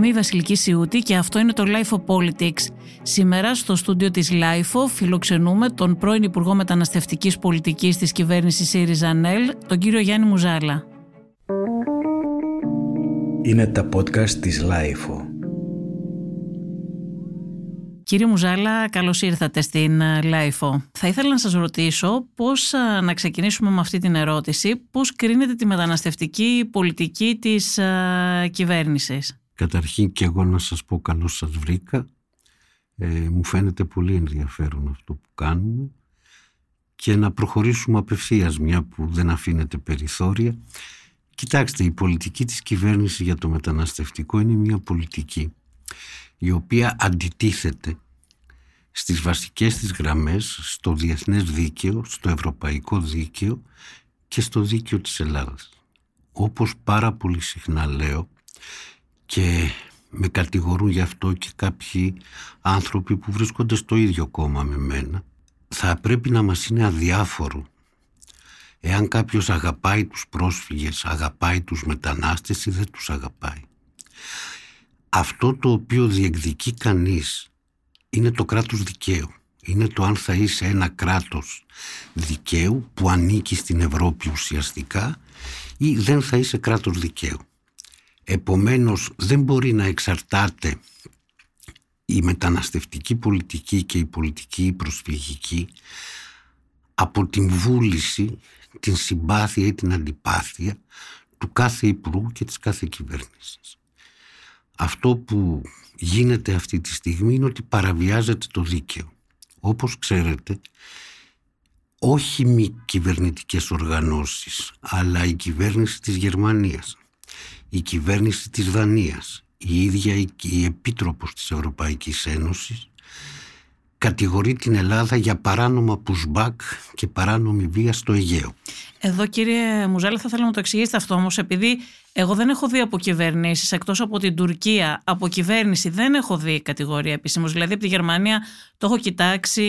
Είμαι η Βασιλική Σιούτη και αυτό είναι το Life of Politics. Σήμερα στο στούντιο της LIFO φιλοξενούμε τον πρώην Υπουργό Μεταναστευτικής Πολιτικής της κυβέρνησης ΣΥΡΙΖΑ ΝΕΛ, τον κύριο Γιάννη Μουζάλα. Είναι τα podcast της LIFO. Κύριε Μουζάλα, καλώς ήρθατε στην LIFO. Θα ήθελα να σας ρωτήσω πώς να ξεκινήσουμε με αυτή την ερώτηση, πώς κρίνετε τη μεταναστευτική πολιτική της κυβέρνησης; Καταρχήν και εγώ να σας πω καλώς σας βρήκα. Ε, μου φαίνεται πολύ ενδιαφέρον αυτό που κάνουμε και να προχωρήσουμε απευθείας μια που δεν αφήνεται περιθώρια. Κοιτάξτε, η πολιτική της κυβέρνησης για το μεταναστευτικό είναι μια πολιτική η οποία αντιτίθεται στις βασικές της γραμμές στο διεθνές δίκαιο, στο ευρωπαϊκό δίκαιο και στο δίκαιο της Ελλάδας. Όπως πάρα πολύ συχνά λέω, και με κατηγορούν γι' αυτό και κάποιοι άνθρωποι που βρίσκονται στο ίδιο κόμμα με μένα θα πρέπει να μας είναι αδιάφορο εάν κάποιος αγαπάει τους πρόσφυγες, αγαπάει τους μετανάστες ή δεν τους αγαπάει. Αυτό το οποίο διεκδικεί κανείς είναι το κράτος δικαίου. Είναι το αν θα είσαι ένα κράτος δικαίου που ανήκει στην Ευρώπη ουσιαστικά ή δεν θα είσαι κράτος δικαίου. Επομένως δεν μπορεί να εξαρτάται η μεταναστευτική πολιτική και η πολιτική προσφυγική από την βούληση, την συμπάθεια ή την αντιπάθεια του κάθε υπουργού και της κάθε κυβέρνησης. Αυτό που γίνεται αυτή τη στιγμή είναι ότι παραβιάζεται το δίκαιο. Όπως ξέρετε, όχι μη κυβερνητικές οργανώσεις, αλλά η κυβέρνηση της Γερμανίας η κυβέρνηση της Δανίας, η ίδια η Επίτροπος της Ευρωπαϊκής Ένωσης κατηγορεί την Ελλάδα για παράνομα pushback και παράνομη βία στο Αιγαίο. Εδώ κύριε Μουζάλη θα ήθελα να το εξηγήσετε αυτό όμως επειδή εγώ δεν έχω δει από κυβερνήσεις εκτός από την Τουρκία, από κυβέρνηση δεν έχω δει κατηγορία επίσημος. Δηλαδή από τη Γερμανία το έχω κοιτάξει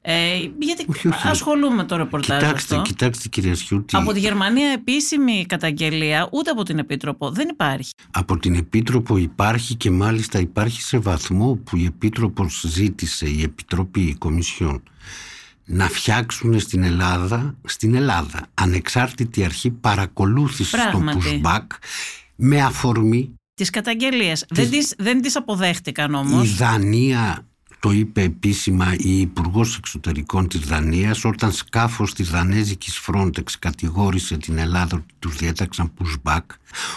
ε, γιατί όχι, όχι. ασχολούμαι το ρεπορτάζ κοιτάξτε, αυτό. Κοιτάξτε κυρία Σιούτη. Από τη Γερμανία επίσημη καταγγελία ούτε από την Επίτροπο δεν υπάρχει. Από την Επίτροπο υπάρχει και μάλιστα υπάρχει σε βαθμό που η Επίτροπος ζήτησε η Επιτροπή η Κομισιόν να φτιάξουν στην Ελλάδα, στην Ελλάδα ανεξάρτητη αρχή παρακολούθησης των pushback με αφορμή τις καταγγελίες. Δεν, τις, δεν τις αποδέχτηκαν όμως. Η Δανία το είπε επίσημα η Υπουργός Εξωτερικών της Δανίας όταν σκάφος της Δανέζικης Frontex κατηγόρησε την Ελλάδα ότι τους διέταξαν pushback.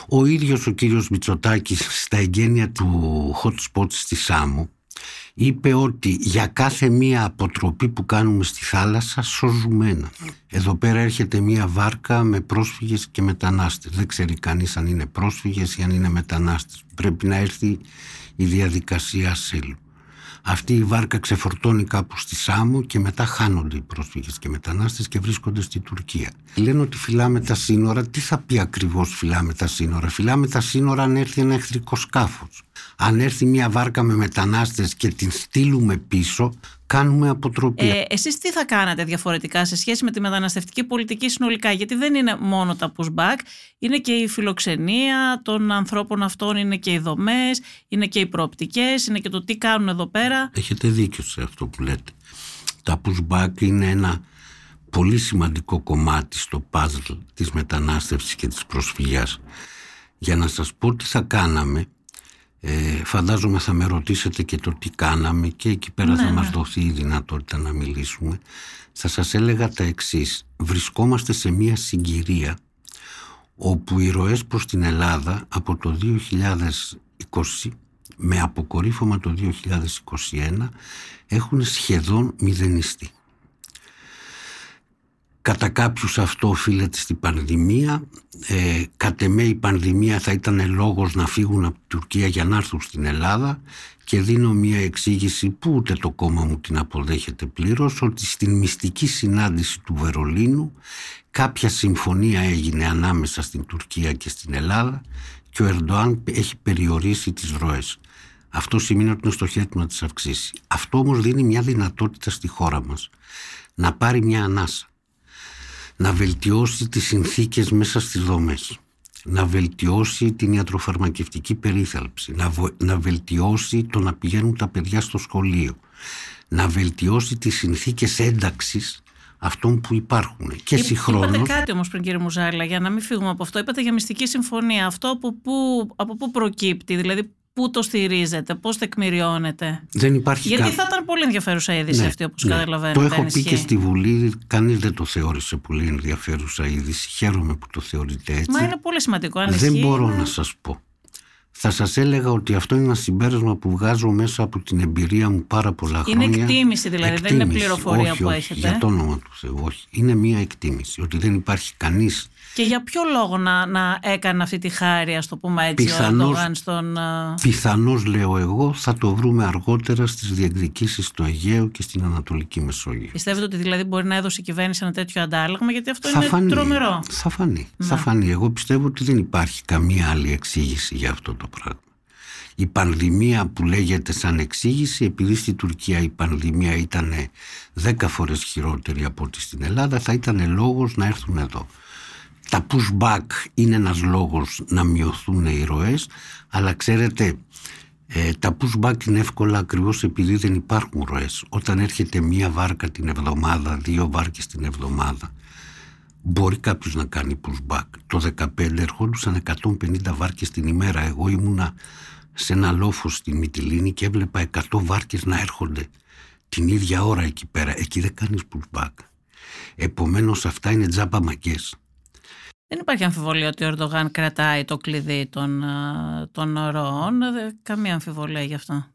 Ο ίδιος ο κύριος Μητσοτάκης στα εγγένεια του hot spot στη Σάμου είπε ότι για κάθε μία αποτροπή που κάνουμε στη θάλασσα σώζουμε ένα. Εδώ πέρα έρχεται μία βάρκα με πρόσφυγες και μετανάστες. Δεν ξέρει κανείς αν είναι πρόσφυγες ή αν είναι μετανάστες. Πρέπει να έρθει η διαδικασία ασύλου αυτή η βάρκα ξεφορτώνει κάπου στη Σάμο και μετά χάνονται οι πρόσφυγες και μετανάστες και βρίσκονται στη Τουρκία. Λένε ότι φυλάμε τα σύνορα. Τι θα πει ακριβώς φυλάμε τα σύνορα; Φυλάμε τα σύνορα αν έρθει ένα εχθρικό σκάφος. Αν έρθει μια βάρκα με μετανάστες και την στείλουμε πίσω, κάνουμε αποτροπή. Ε, εσείς τι θα κάνατε διαφορετικά σε σχέση με τη μεταναστευτική πολιτική συνολικά, γιατί δεν είναι μόνο τα pushback, είναι και η φιλοξενία των ανθρώπων αυτών, είναι και οι δομές, είναι και οι προοπτικές, είναι και το τι κάνουν εδώ πέρα. Έχετε δίκιο σε αυτό που λέτε. Τα pushback είναι ένα πολύ σημαντικό κομμάτι στο puzzle της μετανάστευσης και της προσφυγιάς. Για να σας πω τι θα κάναμε, ε, φαντάζομαι θα με ρωτήσετε και το τι κάναμε και εκεί πέρα θα ναι, μας ναι. δοθεί η δυνατότητα να μιλήσουμε. Θα σας έλεγα τα εξής. Βρισκόμαστε σε μια συγκυρία όπου οι ροές προς την Ελλάδα από το 2020 με αποκορύφωμα το 2021 έχουν σχεδόν μηδενιστεί. Κατά κάποιους αυτό οφείλεται στην πανδημία. Ε, κατ' εμέ η πανδημία θα ήταν λόγος να φύγουν από την Τουρκία για να έρθουν στην Ελλάδα και δίνω μια εξήγηση που ούτε το κόμμα μου την αποδέχεται πλήρως ότι στην μυστική συνάντηση του Βερολίνου κάποια συμφωνία έγινε ανάμεσα στην Τουρκία και στην Ελλάδα και ο Ερντοάν έχει περιορίσει τις ροές. Αυτό σημαίνει ότι είναι στο χέρι του να τις αυξήσει. Αυτό όμως δίνει μια δυνατότητα στη χώρα μας να πάρει μια ανάσα να βελτιώσει τις συνθήκες μέσα στις δομές. να βελτιώσει την ιατροφαρμακευτική περίθαλψη, να, να βελτιώσει το να πηγαίνουν τα παιδιά στο σχολείο, να βελτιώσει τις συνθήκες ένταξης αυτών που υπάρχουν. Και συγχρόνως... Είπατε κάτι όμως πριν κύριε Μουζάλα, για να μην φύγουμε από αυτό. Είπατε για μυστική συμφωνία. Αυτό από πού, από πού προκύπτει, δηλαδή πού το στηρίζετε, πώς τεκμηριώνετε; Δεν υπάρχει Γιατί κα... θα ήταν πολύ ενδιαφέρουσα είδηση ναι, αυτή όπως ναι. καταλαβαίνετε. Το έχω πει και στη Βουλή, κανείς δεν το θεώρησε πολύ ενδιαφέρουσα είδηση. Χαίρομαι που το θεωρείτε έτσι. Μα είναι πολύ σημαντικό. Αν δεν μπορώ να σας πω. Θα σας έλεγα ότι αυτό είναι ένα συμπέρασμα που βγάζω μέσα από την εμπειρία μου πάρα πολλά είναι χρόνια. Είναι εκτίμηση δηλαδή, εκτίμηση. δεν είναι πληροφορία όχι, που όχι, έχετε. Για το όνομα του Θεού, όχι. Είναι μία εκτίμηση ότι δεν υπάρχει κανείς και για ποιο λόγο να, να έκανε αυτή τη χάρη, ας το πούμε έτσι, πιθανώς, ο Ερντογάν στον... Πιθανώς, λέω εγώ, θα το βρούμε αργότερα στις διεκδικήσεις στο Αιγαίο και στην Ανατολική Μεσόγειο. Πιστεύετε ότι δηλαδή μπορεί να έδωσε η κυβέρνηση ένα τέτοιο αντάλλαγμα, γιατί αυτό θα είναι φανεί, τρομερό. Θα φανεί, ναι. θα φανεί. Εγώ πιστεύω ότι δεν υπάρχει καμία άλλη εξήγηση για αυτό το πράγμα. Η πανδημία που λέγεται σαν εξήγηση, επειδή στην Τουρκία η πανδημία ήταν δέκα φορές χειρότερη από ό,τι στην Ελλάδα, θα ήταν λόγος να έρθουν εδώ. Τα pushback είναι ένας λόγος να μειωθούν οι ροές, αλλά ξέρετε ε, τα pushback είναι εύκολα ακριβώς επειδή δεν υπάρχουν ροές. Όταν έρχεται μία βάρκα την εβδομάδα, δύο βάρκες την εβδομάδα, μπορεί κάποιος να κάνει pushback. Το 2015 ερχόντουσαν 150 βάρκες την ημέρα. Εγώ ήμουνα σε ένα λόφο στη Μυτιλίνη και έβλεπα 100 βάρκες να έρχονται την ίδια ώρα εκεί πέρα. Εκεί δεν κάνεις pushback. Επομένως αυτά είναι τζάμπα μακές. Δεν υπάρχει αμφιβολία ότι ο Ερντογάν κρατάει το κλειδί των, των ροών. Καμία αμφιβολία γι' αυτό.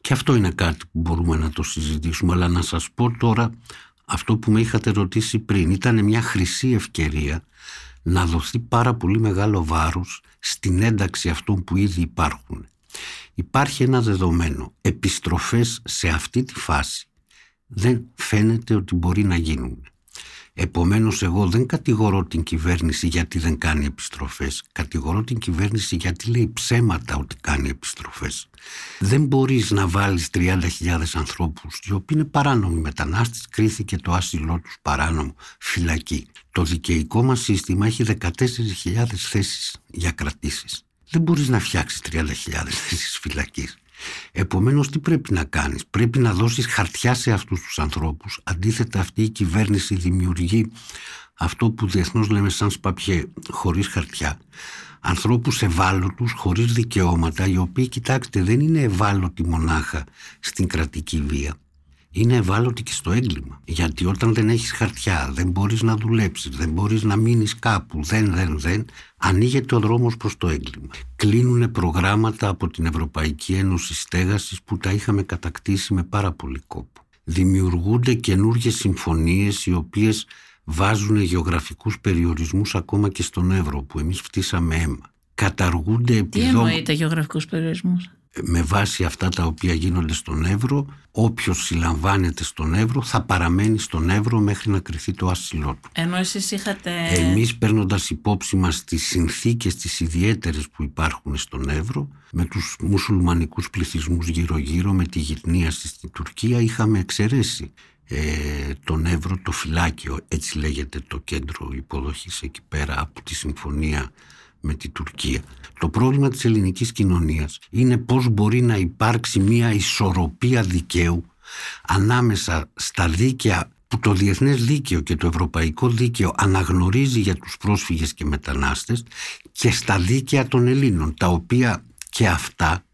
Και αυτό είναι κάτι που μπορούμε να το συζητήσουμε. Αλλά να σας πω τώρα αυτό που με είχατε ρωτήσει πριν. Ήταν μια χρυσή ευκαιρία να δοθεί πάρα πολύ μεγάλο βάρος στην ένταξη αυτών που ήδη υπάρχουν. Υπάρχει ένα δεδομένο. Επιστροφές σε αυτή τη φάση δεν φαίνεται ότι μπορεί να γίνουν. Επομένως εγώ δεν κατηγορώ την κυβέρνηση γιατί δεν κάνει επιστροφές. Κατηγορώ την κυβέρνηση γιατί λέει ψέματα ότι κάνει επιστροφές. Δεν μπορείς να βάλεις 30.000 ανθρώπους οι οποίοι είναι παράνομοι μετανάστες, κρίθηκε το άσυλό τους παράνομο, φυλακή. Το δικαιικό μας σύστημα έχει 14.000 θέσεις για κρατήσεις. Δεν μπορείς να φτιάξεις 30.000 θέσεις φυλακής. Επομένως τι πρέπει να κάνεις; Πρέπει να δώσεις χαρτιά σε αυτούς τους ανθρώπους. Αντίθετα αυτή η κυβέρνηση δημιουργεί αυτό που διεθνώς λέμε σαν σπαπιέ, χωρίς χαρτιά. Ανθρώπους ευάλωτους, χωρίς δικαιώματα, οι οποίοι, κοιτάξτε, δεν είναι ευάλωτοι μονάχα στην κρατική βία είναι ευάλωτη και στο έγκλημα. Γιατί όταν δεν έχεις χαρτιά, δεν μπορείς να δουλέψεις, δεν μπορείς να μείνεις κάπου, δεν, δεν, δεν, ανοίγεται ο δρόμος προς το έγκλημα. Κλείνουν προγράμματα από την Ευρωπαϊκή Ένωση Στέγασης που τα είχαμε κατακτήσει με πάρα πολύ κόπο. Δημιουργούνται καινούργιες συμφωνίες οι οποίες βάζουν γεωγραφικούς περιορισμούς ακόμα και στον Εύρο που εμείς φτύσαμε αίμα. Καταργούνται επιδόματα. Τι εννοείται γεωγραφικούς περιορισμούς; Με βάση αυτά τα οποία γίνονται στον Εύρο, όποιος συλλαμβάνεται στον Εύρο θα παραμένει στον Εύρο μέχρι να κρυθεί το άσυλό του. Ενώ εσείς είχατε... Εμείς παίρνοντας υπόψη μας τις συνθήκες τις ιδιαίτερες που υπάρχουν στον Εύρο, με τους μουσουλμανικούς πληθυσμούς γύρω-γύρω, με τη γυτνίαση στην Τουρκία, είχαμε εξαιρέσει ε, τον Εύρο το φυλάκιο, έτσι λέγεται το κέντρο υποδοχής εκεί πέρα από τη συμφωνία με τη Τουρκία. Το πρόβλημα της ελληνικής κοινωνίας είναι πώς μπορεί να υπάρξει μια ισορροπία δικαίου ανάμεσα στα δίκαια που το διεθνές δίκαιο και το ευρωπαϊκό δίκαιο αναγνωρίζει για τους πρόσφυγες και μετανάστες και στα δίκαια των Ελλήνων, τα οποία και αυτά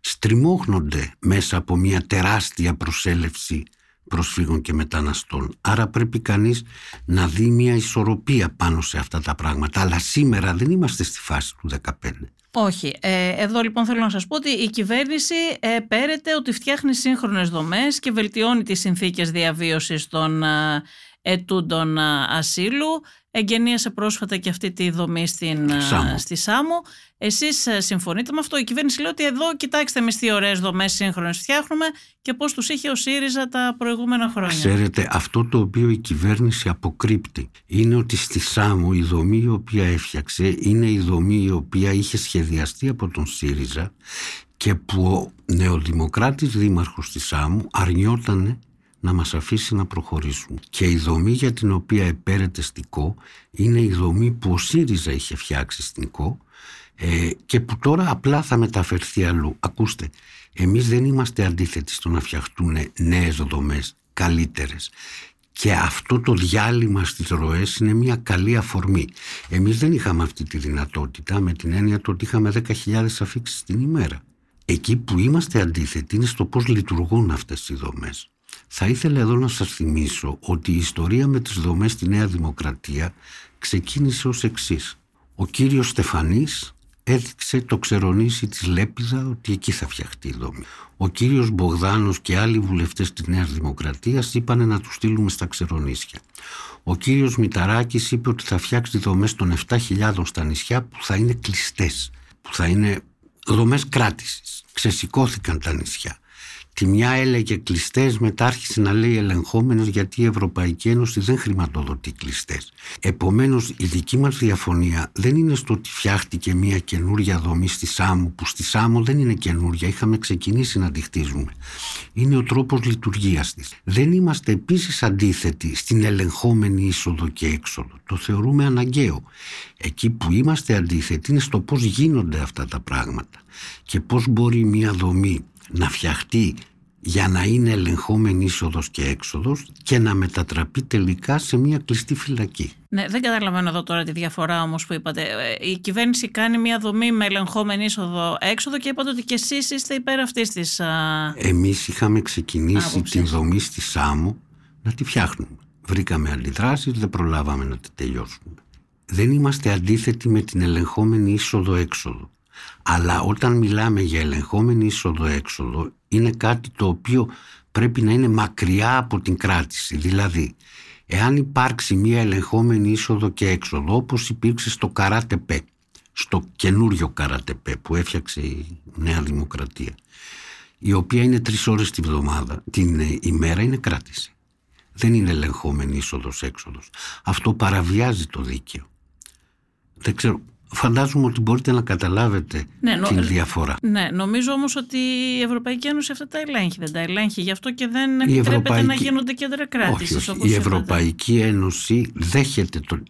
στριμώχνονται μέσα από μια τεράστια προσέλευση προσφύγων και μεταναστών. Άρα πρέπει κανείς να δει μια ισορροπία πάνω σε αυτά τα πράγματα. Αλλά σήμερα δεν είμαστε στη φάση του 15. Όχι. Ε, εδώ λοιπόν θέλω να σας πω ότι η κυβέρνηση ε, πέρεται ότι φτιάχνει σύγχρονες δομές και βελτιώνει τις συνθήκες διαβίωσης των ε, ετούντων ε, ασύλου. Εγγενίασε πρόσφατα και αυτή τη δομή στην, ε, Σάμο. στη Σάμο. Εσείς ε, συμφωνείτε με αυτό; Η κυβέρνηση λέει ότι εδώ κοιτάξτε με τι ωραίες δομές σύγχρονες φτιάχνουμε και πώς τους είχε ο ΣΥΡΙΖΑ τα προηγούμενα χρόνια. Ξέρετε, αυτό το οποίο η κυβέρνηση αποκρύπτει είναι ότι στη Σάμο η δομή η οποία έφτιαξε είναι η δομή η οποία είχε σχεδιαστεί από τον ΣΥΡΙΖΑ και που ο νεοδημοκράτης δήμαρχος της Σάμου αρνιότανε να μας αφήσει να προχωρήσουμε. Και η δομή για την οποία επέρεται στην ΚΟ είναι η δομή που ο ΣΥΡΙΖΑ είχε φτιάξει στην ΚΟ ε, και που τώρα απλά θα μεταφερθεί αλλού. Ακούστε, εμείς δεν είμαστε αντίθετοι στο να φτιαχτούν νέες δομές καλύτερες. Και αυτό το διάλειμμα στις ροές είναι μια καλή αφορμή. Εμείς δεν είχαμε αυτή τη δυνατότητα με την έννοια του ότι είχαμε 10.000 αφήξεις την ημέρα. Εκεί που είμαστε αντίθετοι είναι στο πώς λειτουργούν αυτές οι δομές. Θα ήθελα εδώ να σας θυμίσω ότι η ιστορία με τις δομές στη Νέα Δημοκρατία ξεκίνησε ως εξής. Ο κύριος Στεφανής έδειξε το ξερονήσι της Λέπιδα ότι εκεί θα φτιαχτεί η δομή. Ο κύριος Μπογδάνος και άλλοι βουλευτές της Νέας Δημοκρατίας είπαν να τους στείλουμε στα ξερονήσια. Ο κύριος Μηταράκης είπε ότι θα φτιάξει δομές των 7.000 στα νησιά που θα είναι κλειστές, που θα είναι δομές κράτησης. Ξεσηκώθηκαν τα νησιά. Τη μια έλεγε κλειστές, μετά άρχισε να λέει ελεγχόμενε γιατί η Ευρωπαϊκή Ένωση δεν χρηματοδοτεί κλειστές. Επομένως, η δική μας διαφωνία δεν είναι στο ότι φτιάχτηκε μια καινούρια δομή στη Σάμου, που στη Σάμου δεν είναι καινούρια, είχαμε ξεκινήσει να τη χτίζουμε. Είναι ο τρόπος λειτουργίας της. Δεν είμαστε επίσης αντίθετοι στην ελεγχόμενη είσοδο και έξοδο. Το θεωρούμε αναγκαίο. Εκεί που είμαστε αντίθετοι είναι στο πώς γίνονται αυτά τα πράγματα και πώς μπορεί μια δομή να φτιαχτεί για να είναι ελεγχόμενη είσοδος και έξοδος και να μετατραπεί τελικά σε μια κλειστή φυλακή. Ναι, δεν καταλαβαίνω εδώ τώρα τη διαφορά όμως που είπατε. Ε, η κυβέρνηση κάνει μια δομή με ελεγχόμενη είσοδο-έξοδο και είπατε ότι και εσείς είστε υπέρ αυτής της. Εμείς είχαμε ξεκινήσει την δομή στη ΣΑΜΟ να τη φτιάχνουμε. Βρήκαμε αντιδράσεις, δεν προλάβαμε να τη τελειώσουμε. Δεν είμαστε αντίθετοι με την ελεγχόμενη είσοδο-έξοδο. Αλλά όταν μιλάμε για ελεγχόμενη είσοδο-έξοδο είναι κάτι το οποίο πρέπει να είναι μακριά από την κράτηση. Δηλαδή, εάν υπάρξει μια ελεγχόμενη είσοδο και έξοδο όπως υπήρξε στο Καράτεπέ, στο καινούριο Καράτεπέ που έφτιαξε η Νέα Δημοκρατία, η οποία είναι τρεις ώρες τη βδομάδα, την ημέρα είναι κράτηση. Δεν είναι ελεγχόμενη είσοδος έξοδος. Αυτό παραβιάζει το δίκαιο. Δεν ξέρω, Φαντάζομαι ότι μπορείτε να καταλάβετε ναι, την διαφορά. Ναι, νομίζω όμως ότι η Ευρωπαϊκή Ένωση αυτά τα ελέγχει, δεν τα ελέγχει. Γι' αυτό και δεν επιτρέπεται Ευρωπαϊκή... να γίνονται κέντρα κράτησης. Όχι, η Ευρωπαϊκή Ένωση δέχεται τον,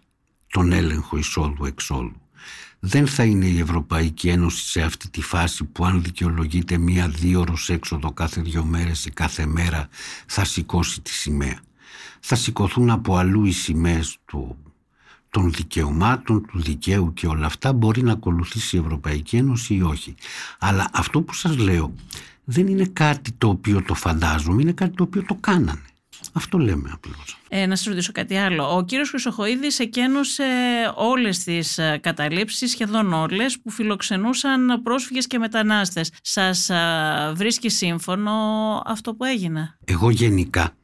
τον έλεγχο εισόδου-εξόδου. Δεν θα είναι η Ευρωπαϊκή Ένωση σε αυτή τη φάση που αν δικαιολογείται μία-δύο ώρες έξοδο κάθε δύο μέρες ή κάθε μέρα θα σηκώσει τη σημαία. Θα σηκωθούν από αλλού οι σημαίες του των δικαιωμάτων, του δικαίου και όλα αυτά μπορεί να ακολουθήσει η Ευρωπαϊκή Ένωση ή όχι. Αλλά αυτό που σας λέω δεν είναι κάτι το οποίο το φαντάζομαι, είναι κάτι το οποίο το κάνανε. Αυτό λέμε απλώς. Ε, να σας ρωτήσω κάτι άλλο. Ο κύριος Χρυσοχοίδης εκένωσε όλες τις ε, καταλήψεις, σχεδόν όλες, που φιλοξενούσαν πρόσφυγες και μετανάστες. Σας ε, βρίσκει σύμφωνο αυτό που έγινε; Εγώ γενικά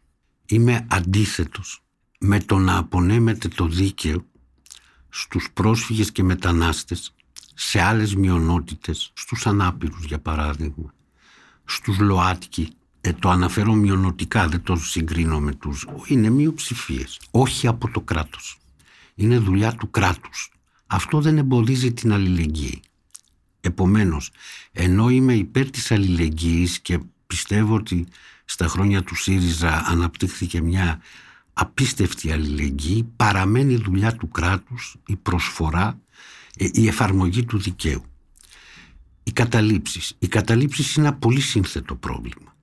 είμαι αντίθετος με το να απονέμεται το δίκαιο στους πρόσφυγες και μετανάστες, σε άλλες μειονότητες, στους ανάπηρους για παράδειγμα, στους ΛΟΑΤΚΙ, ε, το αναφέρω μειονοτικά, δεν το συγκρίνω με τους, είναι μειοψηφίες. όχι από το κράτος. Είναι δουλειά του κράτους. Αυτό δεν εμποδίζει την αλληλεγγύη. Επομένως, ενώ είμαι υπέρ της αλληλεγγύης και πιστεύω ότι στα χρόνια του ΣΥΡΙΖΑ αναπτύχθηκε μια απίστευτη αλληλεγγύη παραμένει η δουλειά του κράτους, η προσφορά, ε, η εφαρμογή του δικαίου. Οι καταλήψεις. Οι καταλήψεις είναι ένα πολύ σύνθετο πρόβλημα.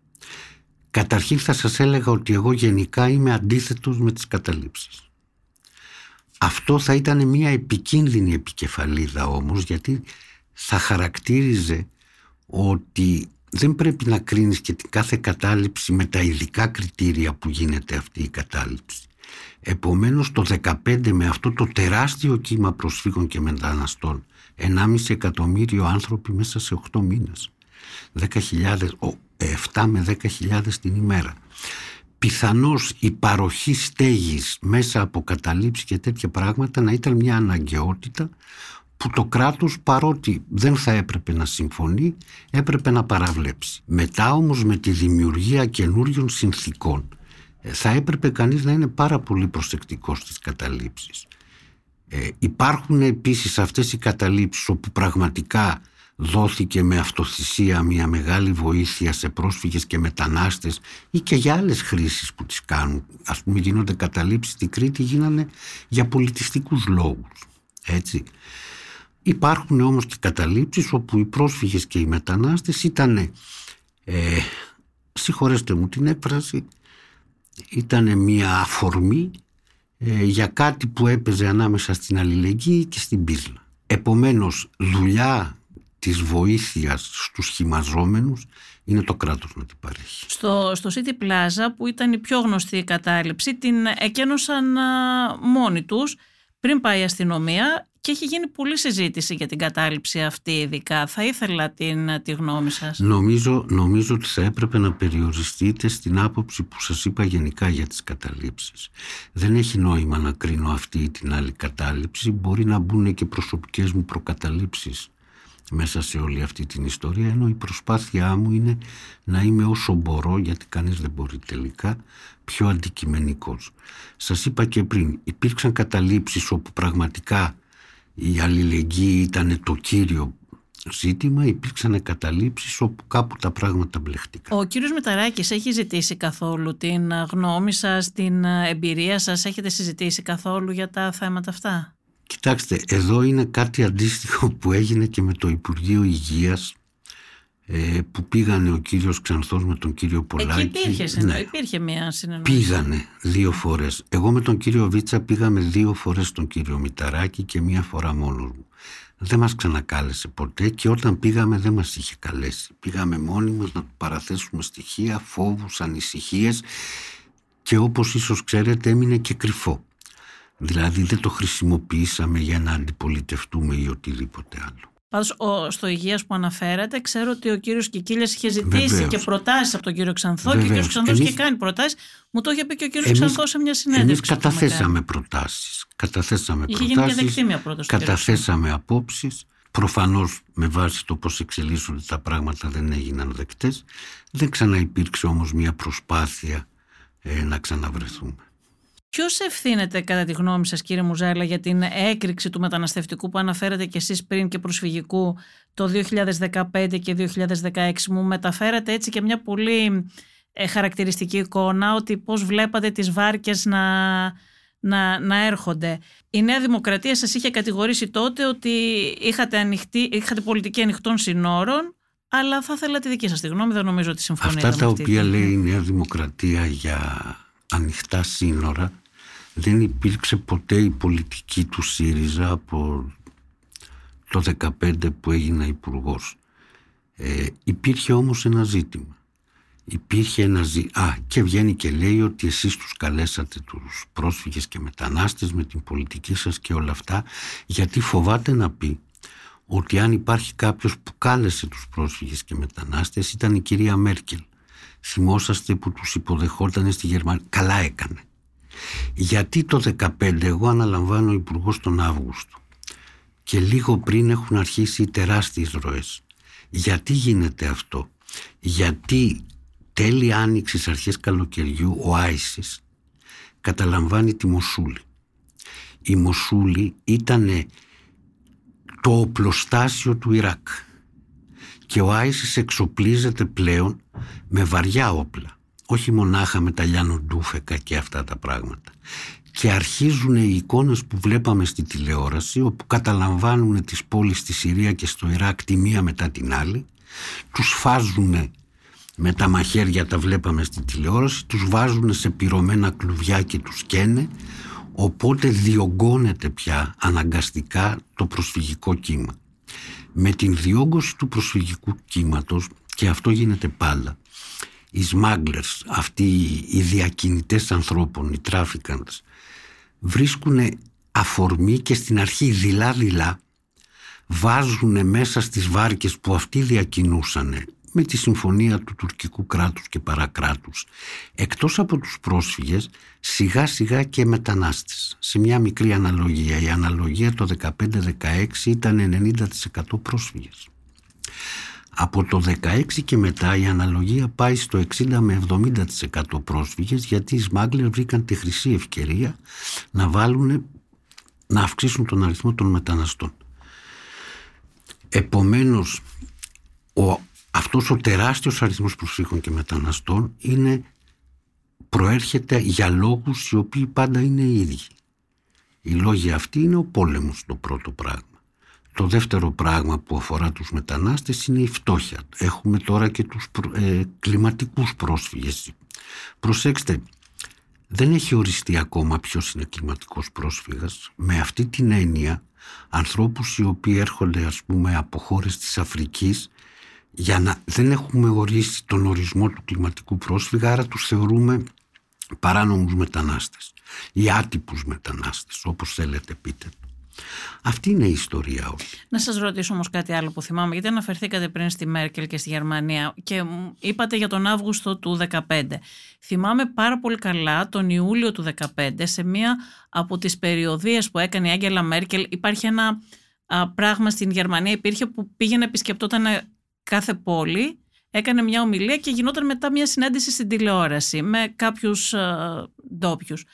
Καταρχήν θα σας έλεγα ότι εγώ γενικά είμαι αντίθετος με τις καταλήψεις. Αυτό θα ήταν μια επικίνδυνη επικεφαλίδα όμως γιατί θα χαρακτήριζε ότι δεν πρέπει να κρίνεις και την κάθε κατάληψη με τα ειδικά κριτήρια που γίνεται αυτή η κατάληψη. Επομένως το 15 με αυτό το τεράστιο κύμα προσφύγων και μεταναστών 1,5 εκατομμύριο άνθρωποι μέσα σε 8 μήνες 10.000, 7 με 10.000 την ημέρα πιθανώς η παροχή στέγης μέσα από καταλήψεις και τέτοια πράγματα να ήταν μια αναγκαιότητα που το κράτος παρότι δεν θα έπρεπε να συμφωνεί έπρεπε να παραβλέψει. Μετά όμως με τη δημιουργία καινούριων συνθήκων ε, θα έπρεπε κανείς να είναι πάρα πολύ προσεκτικός στις καταλήψεις. Ε, υπάρχουν επίσης αυτές οι καταλήψεις όπου πραγματικά δόθηκε με αυτοθυσία μια μεγάλη βοήθεια σε πρόσφυγες και μετανάστες ή και για άλλες χρήσεις που τις κάνουν. Ας πούμε γίνονται καταλήψεις στην Κρήτη γίνανε για πολιτιστικούς λόγους. Έτσι. Υπάρχουν όμως και καταλήψεις όπου οι πρόσφυγες και οι μετανάστες ήταν, ε, συγχωρέστε μου την έκφραση, ήταν μια αφορμή ε, για κάτι που έπαιζε ανάμεσα στην αλληλεγγύη και στην πίσλα. Επομένως, δουλειά της βοήθειας στους χυμαζόμενους είναι το κράτος να την παρέχει. Στο, στο City Plaza που ήταν η πιο γνωστή κατάληψη την εκένωσαν μόνοι τους πριν πάει η αστυνομία και έχει γίνει πολλή συζήτηση για την κατάληψη αυτή ειδικά. Θα ήθελα την, τη γνώμη σας. Νομίζω, νομίζω ότι θα έπρεπε να περιοριστείτε στην άποψη που σας είπα γενικά για τις καταλήψεις. Δεν έχει νόημα να κρίνω αυτή ή την άλλη κατάληψη. Μπορεί να μπουν και προσωπικές μου προκαταλήψεις μέσα σε όλη αυτή την ιστορία ενώ η προσπάθειά μου είναι να είμαι όσο μπορώ γιατί κανείς δεν μπορεί τελικά πιο αντικειμενικός. Σας είπα και πριν υπήρξαν καταλήψεις όπου πραγματικά η αλληλεγγύη ήταν το κύριο ζήτημα, υπήρξαν καταλήψεις όπου κάπου τα πράγματα μπλεχτήκαν. Ο κύριος Μεταράκης έχει ζητήσει καθόλου την γνώμη σας, την εμπειρία σας, έχετε συζητήσει καθόλου για τα θέματα αυτά; Κοιτάξτε, εδώ είναι κάτι αντίστοιχο που έγινε και με το Υπουργείο Υγείας ε, που πήγανε ο κύριος Ξανθός με τον κύριο Πολάκη. Εκεί υπήρχε, ναι. υπήρχε μια συνεννόηση. Πήγανε δύο φορές. Εγώ με τον κύριο Βίτσα πήγαμε δύο φορές τον κύριο Μηταράκη και μία φορά μόνος μου. Δεν μας ξανακάλεσε ποτέ και όταν πήγαμε δεν μας είχε καλέσει. Πήγαμε μόνοι μας να του παραθέσουμε στοιχεία, φόβους, ανησυχίες και όπως ίσως ξέρετε έμεινε και κρυφό. Δηλαδή δεν το χρησιμοποιήσαμε για να αντιπολιτευτούμε ή οτιδήποτε άλλο. Πάντως στο υγείας που αναφέρατε ξέρω ότι ο κύριος Κικίλιας είχε ζητήσει Βεβαίως. και προτάσεις από τον κύριο Ξανθό Βεβαίως. και ο κύριος Ξανθός Εμείς... είχε κάνει προτάσεις. Μου το είχε πει και ο κύριος Εμείς... Ξανθός σε μια συνέντευξη. Εμείς καταθέσαμε προτάσεις. Καταθέσαμε είχε προτάσεις. Είχε γίνει μια πρόταση. Καταθέσαμε απόψεις. Προφανώς με βάση το πώς εξελίσσονται τα πράγματα δεν έγιναν δεκτές. Δεν ξαναυπήρξε όμως μια προσπάθεια ε, να ξαναβρεθούμε. Ποιος ευθύνεται κατά τη γνώμη σας κύριε Μουζάλα για την έκρηξη του μεταναστευτικού που αναφέρατε και εσείς πριν και προσφυγικού το 2015 και 2016 μου μεταφέρατε έτσι και μια πολύ ε, χαρακτηριστική εικόνα ότι πώς βλέπατε τις βάρκες να, να, να έρχονται. Η Νέα Δημοκρατία σας είχε κατηγορήσει τότε ότι είχατε, ανοιχτή, είχατε πολιτική ανοιχτών συνόρων αλλά θα ήθελα τη δική σας τη γνώμη, δεν νομίζω ότι συμφωνείτε. Αυτά τα οποία λέει η Νέα Δημοκρατία για ανοιχτά σύνορα δεν υπήρξε ποτέ η πολιτική του ΣΥΡΙΖΑ από το 2015 που έγινα υπουργός. Ε, υπήρχε όμως ένα ζήτημα. Υπήρχε ένα ζήτημα. Α, και βγαίνει και λέει ότι εσείς τους καλέσατε τους πρόσφυγες και μετανάστες με την πολιτική σας και όλα αυτά, γιατί φοβάται να πει ότι αν υπάρχει κάποιος που κάλεσε τους πρόσφυγες και μετανάστες ήταν η κυρία Μέρκελ. Θυμόσαστε που τους υποδεχόταν στη Γερμανία. Καλά έκανε. Γιατί το 2015 εγώ αναλαμβάνω υπουργός τον Αύγουστο και λίγο πριν έχουν αρχίσει οι τεράστιες ροές. Γιατί γίνεται αυτό; Γιατί τέλη άνοιξης αρχές καλοκαιριού ο Άισις καταλαμβάνει τη Μοσούλη. Η Μοσούλη ήταν το οπλοστάσιο του Ιράκ και ο Άισις εξοπλίζεται πλέον με βαριά όπλα όχι μονάχα με τα Λιάνο Ντούφεκα και αυτά τα πράγματα. Και αρχίζουν οι εικόνες που βλέπαμε στη τηλεόραση όπου καταλαμβάνουν τις πόλεις στη Συρία και στο Ιράκ τη μία μετά την άλλη τους φάζουν με τα μαχαίρια τα βλέπαμε στη τηλεόραση τους βάζουν σε πυρωμένα κλουβιά και τους καίνε οπότε διωγγώνεται πια αναγκαστικά το προσφυγικό κύμα. Με την διόγκωση του προσφυγικού κύματος και αυτό γίνεται πάντα. Οι smugglers, αυτοί οι διακινητές ανθρώπων, οι traffickers, βρίσκουν αφορμή και στην αρχή δειλά-δειλά βάζουν μέσα στις βάρκες που αυτοί διακινούσαν με τη συμφωνία του τουρκικού κράτους και παρακράτους εκτός από τους πρόσφυγες σιγά σιγά και μετανάστες σε μια μικρή αναλογία η αναλογία το 15-16 ήταν 90% πρόσφυγες από το 16 και μετά η αναλογία πάει στο 60 με 70% πρόσφυγες γιατί οι Σμάγκλερ βρήκαν τη χρυσή ευκαιρία να βάλουν, να αυξήσουν τον αριθμό των μεταναστών. Επομένως, ο, αυτός ο τεράστιος αριθμός προσφύγων και μεταναστών είναι, προέρχεται για λόγους οι οποίοι πάντα είναι οι ίδιοι. Οι λόγοι αυτοί είναι ο πόλεμος το πρώτο πράγμα. Το δεύτερο πράγμα που αφορά τους μετανάστες είναι η φτώχεια. Έχουμε τώρα και τους ε, κλιματικούς πρόσφυγες. Προσέξτε, δεν έχει οριστεί ακόμα ποιος είναι κλιματικός πρόσφυγας. Με αυτή την έννοια, ανθρώπους οι οποίοι έρχονται ας πούμε από χώρες της Αφρικής για να δεν έχουμε ορίσει τον ορισμό του κλιματικού πρόσφυγα, άρα τους θεωρούμε παράνομους μετανάστες ή άτυπους μετανάστες, όπως θέλετε πείτε αυτή είναι η ιστορία όλη. Να σας ρωτήσω όμως κάτι άλλο που θυμάμαι, γιατί αναφερθήκατε πριν στη Μέρκελ και στη Γερμανία και είπατε για τον Αύγουστο του 2015. Θυμάμαι πάρα πολύ καλά τον Ιούλιο του 2015 σε μία από τις περιοδίες που έκανε η Άγγελα Μέρκελ υπάρχει ένα πράγμα στην Γερμανία υπήρχε που πήγαινε επισκεπτόταν κάθε πόλη έκανε μια ομιλία και γινόταν μετά μια συνάντηση στην τηλεόραση με κάποιους ντόπιους.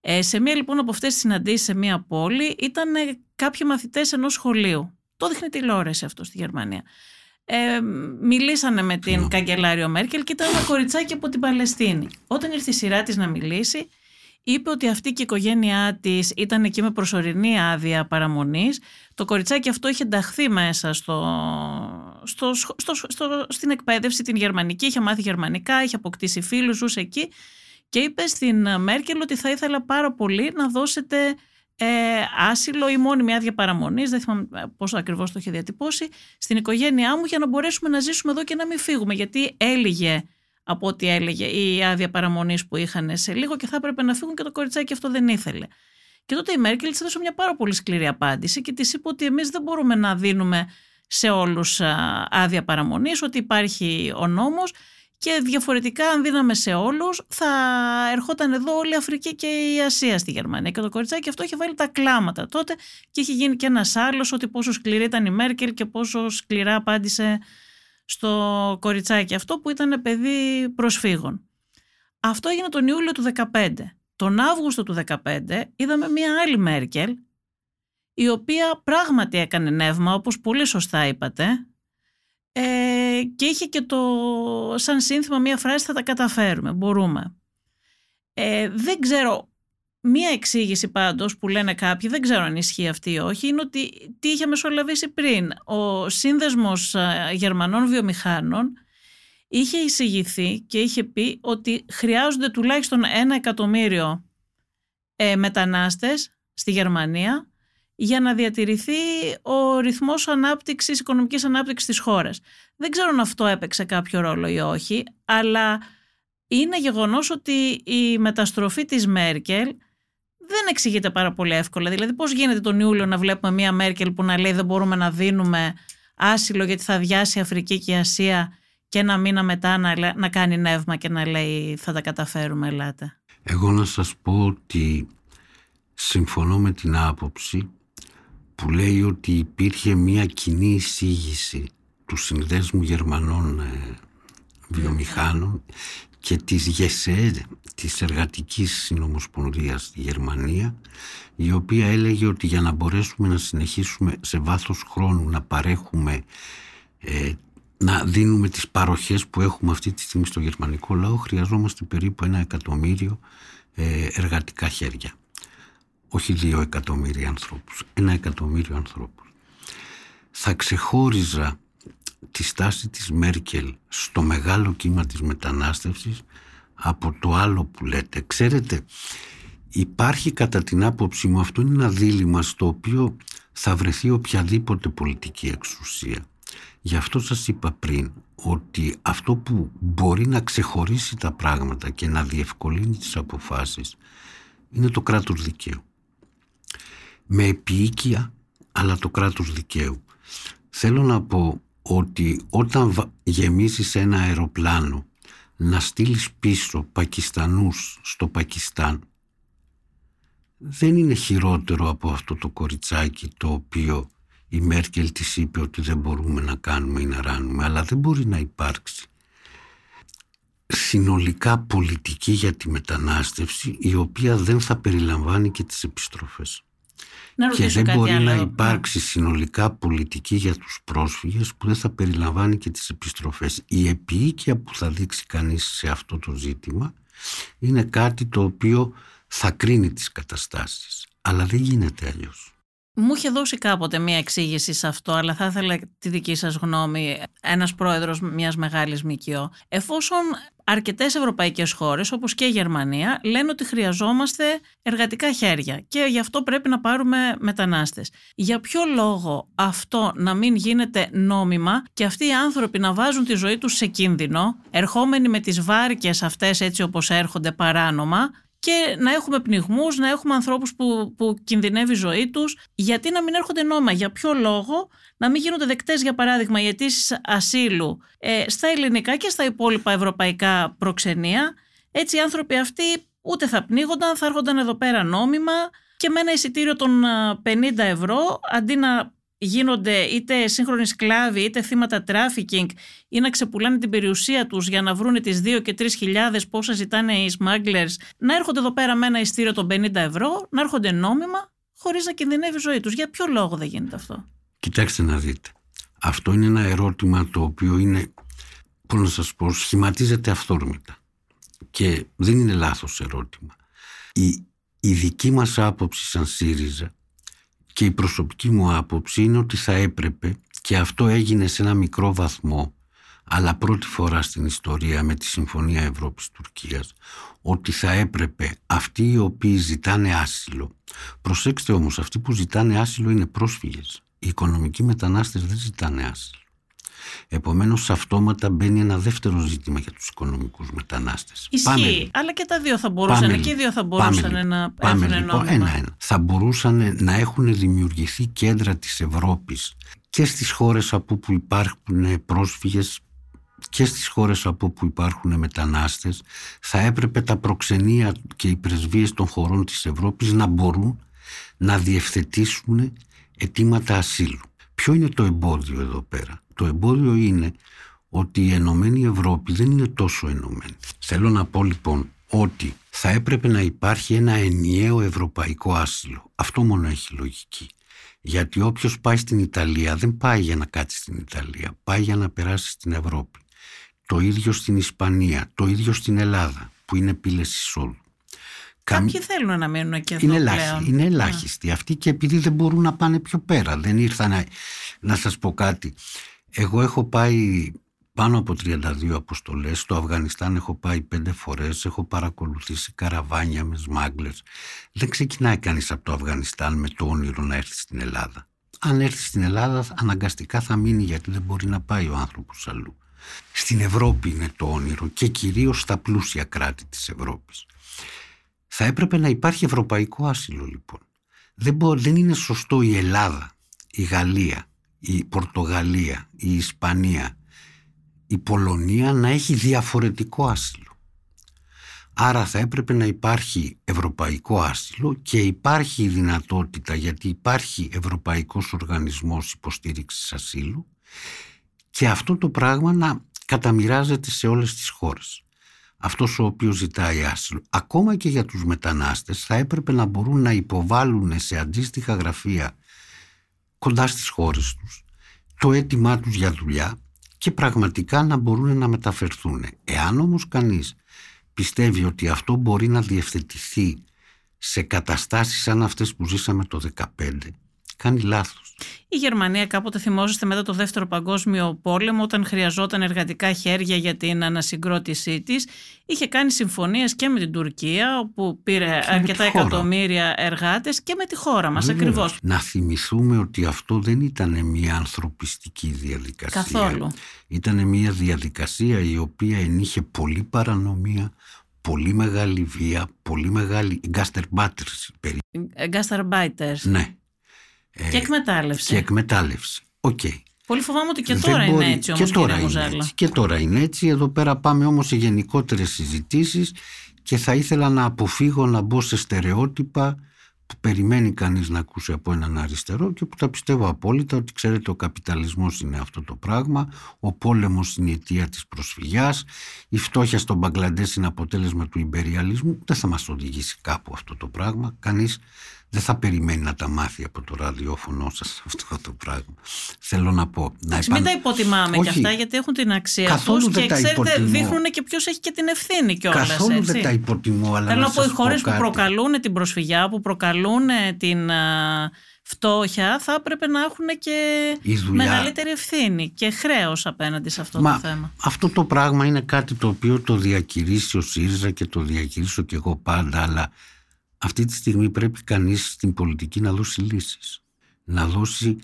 Ε, σε μία λοιπόν από αυτές τις συναντήσεις σε μία πόλη ήταν ε, κάποιοι μαθητές ενός σχολείου. Το δείχνει τηλεόραση αυτό στη Γερμανία. Ε, μιλήσανε με την ναι. καγκελάριο Μέρκελ και ήταν ένα κοριτσάκι από την Παλαιστίνη. Όταν ήρθε η σειρά της να μιλήσει, είπε ότι αυτή και η οικογένειά της ήταν εκεί με προσωρινή άδεια παραμονής. Το κοριτσάκι αυτό είχε ενταχθεί μέσα στο, στο, στο, στο, στην εκπαίδευση την γερμανική, είχε μάθει γερμανικά, είχε αποκτήσει φίλους, ζούσε εκεί και είπε στην Μέρκελ ότι θα ήθελα πάρα πολύ να δώσετε ε, άσυλο ή μόνιμη άδεια παραμονής, δεν θυμάμαι πόσο ακριβώς το είχε διατυπώσει, στην οικογένειά μου για να μπορέσουμε να ζήσουμε εδώ και να μην φύγουμε. Γιατί έλυγε από ό,τι έλεγε η άδεια παραμονής που είχαν σε λίγο και θα έπρεπε να φύγουν και το κοριτσάκι αυτό δεν ήθελε. Και τότε η Μέρκελ της έδωσε μια πάρα πολύ σκληρή απάντηση και της είπε ότι εμείς δεν μπορούμε να δίνουμε σε όλους άδεια παραμονής, ότι υπάρχει ο νόμος και διαφορετικά αν δίναμε σε όλους θα ερχόταν εδώ όλη η Αφρική και η Ασία στη Γερμανία και το κοριτσάκι αυτό είχε βάλει τα κλάματα τότε και είχε γίνει και ένας άλλος ότι πόσο σκληρή ήταν η Μέρκελ και πόσο σκληρά απάντησε στο κοριτσάκι αυτό που ήταν παιδί προσφύγων. Αυτό έγινε τον Ιούλιο του 2015. Τον Αύγουστο του 2015 είδαμε μία άλλη Μέρκελ η οποία πράγματι έκανε νεύμα όπως πολύ σωστά είπατε ε, και είχε και το σαν σύνθημα μία φράση θα τα καταφέρουμε, μπορούμε. Ε, δεν ξέρω, μία εξήγηση πάντως που λένε κάποιοι, δεν ξέρω αν ισχύει αυτή ή όχι, είναι ότι τι είχε μεσολαβήσει πριν. Ο σύνδεσμος ε, Γερμανών Βιομηχάνων είχε εισηγηθεί και είχε πει ότι χρειάζονται τουλάχιστον ένα εκατομμύριο ε, μετανάστες στη Γερμανία για να διατηρηθεί ο ρυθμός ανάπτυξης, οικονομικής ανάπτυξης της χώρας. Δεν ξέρω αν αυτό έπαιξε κάποιο ρόλο ή όχι, αλλά είναι γεγονός ότι η μεταστροφή της Μέρκελ δεν εξηγείται πάρα πολύ εύκολα. Δηλαδή πώς γίνεται τον Ιούλιο να βλέπουμε μια Μέρκελ που να λέει δεν μπορούμε να δίνουμε άσυλο γιατί θα διάσει η Αφρική και η Ασία και ένα μήνα μετά να, να κάνει νεύμα και να λέει θα τα καταφέρουμε, ελάτε. Εγώ να σας πω ότι συμφωνώ με την άποψη που λέει ότι υπήρχε μια κοινή εισήγηση του Συνδέσμου Γερμανών ε, Βιομηχάνων και της ΓΕΣΕ, της Εργατικής Συνομοσπονδίας στη Γερμανία, η οποία έλεγε ότι για να μπορέσουμε να συνεχίσουμε σε βάθος χρόνου να παρέχουμε, ε, να δίνουμε τις παροχές που έχουμε αυτή τη στιγμή στο γερμανικό λαό, χρειαζόμαστε περίπου ένα εκατομμύριο ε, εργατικά χέρια όχι δύο εκατομμύρια ανθρώπους, ένα εκατομμύριο ανθρώπους. Θα ξεχώριζα τη στάση της Μέρκελ στο μεγάλο κύμα της μετανάστευσης από το άλλο που λέτε. Ξέρετε, υπάρχει κατά την άποψή μου, αυτό είναι ένα δίλημα στο οποίο θα βρεθεί οποιαδήποτε πολιτική εξουσία. Γι' αυτό σας είπα πριν ότι αυτό που μπορεί να ξεχωρίσει τα πράγματα και να διευκολύνει τις αποφάσεις είναι το κράτος δικαίου με επίοικια αλλά το κράτος δικαίου. Θέλω να πω ότι όταν γεμίσεις ένα αεροπλάνο να στείλεις πίσω Πακιστανούς στο Πακιστάν δεν είναι χειρότερο από αυτό το κοριτσάκι το οποίο η Μέρκελ της είπε ότι δεν μπορούμε να κάνουμε ή να ράνουμε αλλά δεν μπορεί να υπάρξει συνολικά πολιτική για τη μετανάστευση η οποία δεν θα περιλαμβάνει και τις επιστροφές. Να και ρωτήσω δεν κάτι μπορεί άλλο. να υπάρξει συνολικά πολιτική για τους πρόσφυγες που δεν θα περιλαμβάνει και τις επιστροφές. Η επίοικια που θα δείξει κανείς σε αυτό το ζήτημα είναι κάτι το οποίο θα κρίνει τις καταστάσεις. Αλλά δεν γίνεται αλλιώς. Μου είχε δώσει κάποτε μία εξήγηση σε αυτό, αλλά θα ήθελα τη δική σας γνώμη. Ένας πρόεδρος μιας μεγάλης ΜΚΟ. Εφόσον αρκετές ευρωπαϊκές χώρες, όπως και η Γερμανία, λένε ότι χρειαζόμαστε εργατικά χέρια και γι' αυτό πρέπει να πάρουμε μετανάστες. Για ποιο λόγο αυτό να μην γίνεται νόμιμα και αυτοί οι άνθρωποι να βάζουν τη ζωή τους σε κίνδυνο, ερχόμενοι με τις βάρκες αυτές έτσι όπως έρχονται παράνομα, και να έχουμε πνιγμούς, να έχουμε ανθρώπους που, που κινδυνεύει η ζωή τους. Γιατί να μην έρχονται νόμα, για ποιο λόγο να μην γίνονται δεκτές για παράδειγμα οι αιτήσεις ασύλου ε, στα ελληνικά και στα υπόλοιπα ευρωπαϊκά προξενία. Έτσι οι άνθρωποι αυτοί ούτε θα πνίγονταν, θα έρχονταν εδώ πέρα νόμιμα και με ένα εισιτήριο των 50 ευρώ αντί να γίνονται είτε σύγχρονοι σκλάβοι είτε θύματα τράφικινγκ ή να ξεπουλάνε την περιουσία τους για να βρούνε τις 2 και 3 χιλιάδες πόσα ζητάνε οι smugglers να έρχονται εδώ πέρα με ένα εισιτήριο των 50 ευρώ, να έρχονται νόμιμα χωρίς να κινδυνεύει η ζωή τους. Για ποιο λόγο δεν γίνεται αυτό; Κοιτάξτε να δείτε. Αυτό είναι ένα ερώτημα το οποίο είναι, πώς να σας πω, σχηματίζεται αυθόρμητα. Και δεν είναι λάθος ερώτημα. Η, η δική μας άποψη σαν ΣΥΡΙΖΑ και η προσωπική μου άποψη είναι ότι θα έπρεπε και αυτό έγινε σε ένα μικρό βαθμό αλλά πρώτη φορά στην ιστορία με τη Συμφωνία Ευρώπης-Τουρκίας ότι θα έπρεπε αυτοί οι οποίοι ζητάνε άσυλο. Προσέξτε όμως αυτοί που ζητάνε άσυλο είναι πρόσφυγες. Οι οικονομικοί μετανάστες δεν ζητάνε άσυλο Επομένως αυτόματα μπαίνει ένα δεύτερο ζήτημα για τους οικονομικούς μετανάστες. Ισχύει, Πάμε. αλλά και τα δύο θα μπορούσαν, Πάμε και οι δύο θα Πάμε μπορούσαν λοιπόν. να Πάμε έρθουν λοιπόν νόμιμα. ένα-ένα. Θα μπορούσαν να έχουν δημιουργηθεί κέντρα της Ευρώπης και στις χώρες από που υπάρχουν πρόσφυγες και στις χώρες από που υπάρχουν μετανάστες θα έπρεπε τα προξενία και οι πρεσβείες των χωρών της Ευρώπης να μπορούν να διευθετήσουν αιτήματα ασύλου. Ποιο είναι το εμπόδιο εδώ πέρα; Το εμπόδιο είναι ότι η Ενωμένη Ευρώπη δεν είναι τόσο ενωμένη. Θέλω να πω λοιπόν ότι θα έπρεπε να υπάρχει ένα ενιαίο ευρωπαϊκό άσυλο. Αυτό μόνο έχει λογική. Γιατί όποιος πάει στην Ιταλία δεν πάει για να κάτσει στην Ιταλία, πάει για να περάσει στην Ευρώπη. Το ίδιο στην Ισπανία, το ίδιο στην Ελλάδα που είναι πύλες εισόδου. Καμ- Κάποιοι θέλουν να μείνουν και εδώ είναι, πλέον. ελάχιστοι, είναι ελάχιστοι αυτοί και επειδή δεν μπορούν να πάνε πιο πέρα. Δεν ήρθαν να, να σας πω κάτι. Εγώ έχω πάει πάνω από 32 αποστολές. Στο Αφγανιστάν έχω πάει πέντε φορές. Έχω παρακολουθήσει καραβάνια με σμάγκλες. Δεν ξεκινάει κανείς από το Αφγανιστάν με το όνειρο να έρθει στην Ελλάδα. Αν έρθει στην Ελλάδα αναγκαστικά θα μείνει γιατί δεν μπορεί να πάει ο άνθρωπος αλλού. Στην Ευρώπη είναι το όνειρο και κυρίως στα πλούσια κράτη της Ευρώπης. Θα έπρεπε να υπάρχει ευρωπαϊκό άσυλο λοιπόν. Δεν, μπο- δεν είναι σωστό η Ελλάδα, η Γαλλία, η Πορτογαλία, η Ισπανία, η Πολωνία να έχει διαφορετικό άσυλο. Άρα θα έπρεπε να υπάρχει ευρωπαϊκό άσυλο και υπάρχει η δυνατότητα γιατί υπάρχει Ευρωπαϊκός Οργανισμός Υποστήριξης Ασύλου και αυτό το πράγμα να καταμοιράζεται σε όλες τις χώρες. Αυτός ο οποίος ζητάει άσυλο. Ακόμα και για τους μετανάστες θα έπρεπε να μπορούν να υποβάλουν σε αντίστοιχα γραφεία κοντά στις χώρες τους το αίτημά τους για δουλειά και πραγματικά να μπορούν να μεταφερθούν. Εάν όμως κανείς πιστεύει ότι αυτό μπορεί να διευθετηθεί σε καταστάσεις σαν αυτές που ζήσαμε το 2015, κάνει λάθος. Η Γερμανία κάποτε θυμόσαστε μετά το δεύτερο παγκόσμιο πόλεμο όταν χρειαζόταν εργατικά χέρια για την ανασυγκρότησή της είχε κάνει συμφωνίες και με την Τουρκία όπου πήρε με τη αρκετά χώρα. εκατομμύρια εργάτες και με τη χώρα μας Βεβαίως. ακριβώς. Να θυμηθούμε ότι αυτό δεν ήταν μια ανθρωπιστική διαδικασία. Καθόλου. Ήταν μια διαδικασία η οποία ενείχε πολύ παρανομία, πολύ μεγάλη βία, πολύ μεγάλη Gastarbeiter. περί- Gastarbeiters Ναι. Ε, και εκμετάλλευση. και εκμετάλλευση. Οκ. Πολύ φοβάμαι ότι και Δεν τώρα μπορεί- είναι έτσι όμως και τώρα κύριε είναι Μουζάλα. έτσι. Και τώρα είναι έτσι. Εδώ πέρα πάμε όμως σε γενικότερες συζητήσεις και θα ήθελα να αποφύγω να μπω σε στερεότυπα που περιμένει κανείς να ακούσει από έναν αριστερό και που τα πιστεύω απόλυτα ότι ξέρετε ο καπιταλισμός είναι αυτό το πράγμα, ο πόλεμος είναι η αιτία της προσφυγιάς, η φτώχεια στον Μπαγκλαντές είναι αποτέλεσμα του υπεριαλισμού, δεν θα μας οδηγήσει κάπου αυτό το πράγμα, κανείς δεν θα περιμένει να τα μάθει από το ραδιόφωνο σας αυτό το πράγμα. Θέλω να πω. Να Μην τα υποτιμάμε Όχι, και αυτά γιατί έχουν την αξία τους και ξέρετε δείχνουν και ποιος έχει και την ευθύνη κιόλας. Καθόλου έτσι. δεν τα υποτιμώ. Αλλά Θέλω να πω οι χώρες που προκαλούν την προσφυγιά, που προκαλούν την φτώχεια θα έπρεπε να έχουν και μεγαλύτερη ευθύνη και χρέος απέναντι σε αυτό Μα, το θέμα. Αυτό το πράγμα είναι κάτι το οποίο το διακηρύσει ο ΣΥΡΙΖΑ και το διακηρύσω και εγώ πάντα αλλά αυτή τη στιγμή πρέπει κανείς στην πολιτική να δώσει λύσεις. Να δώσει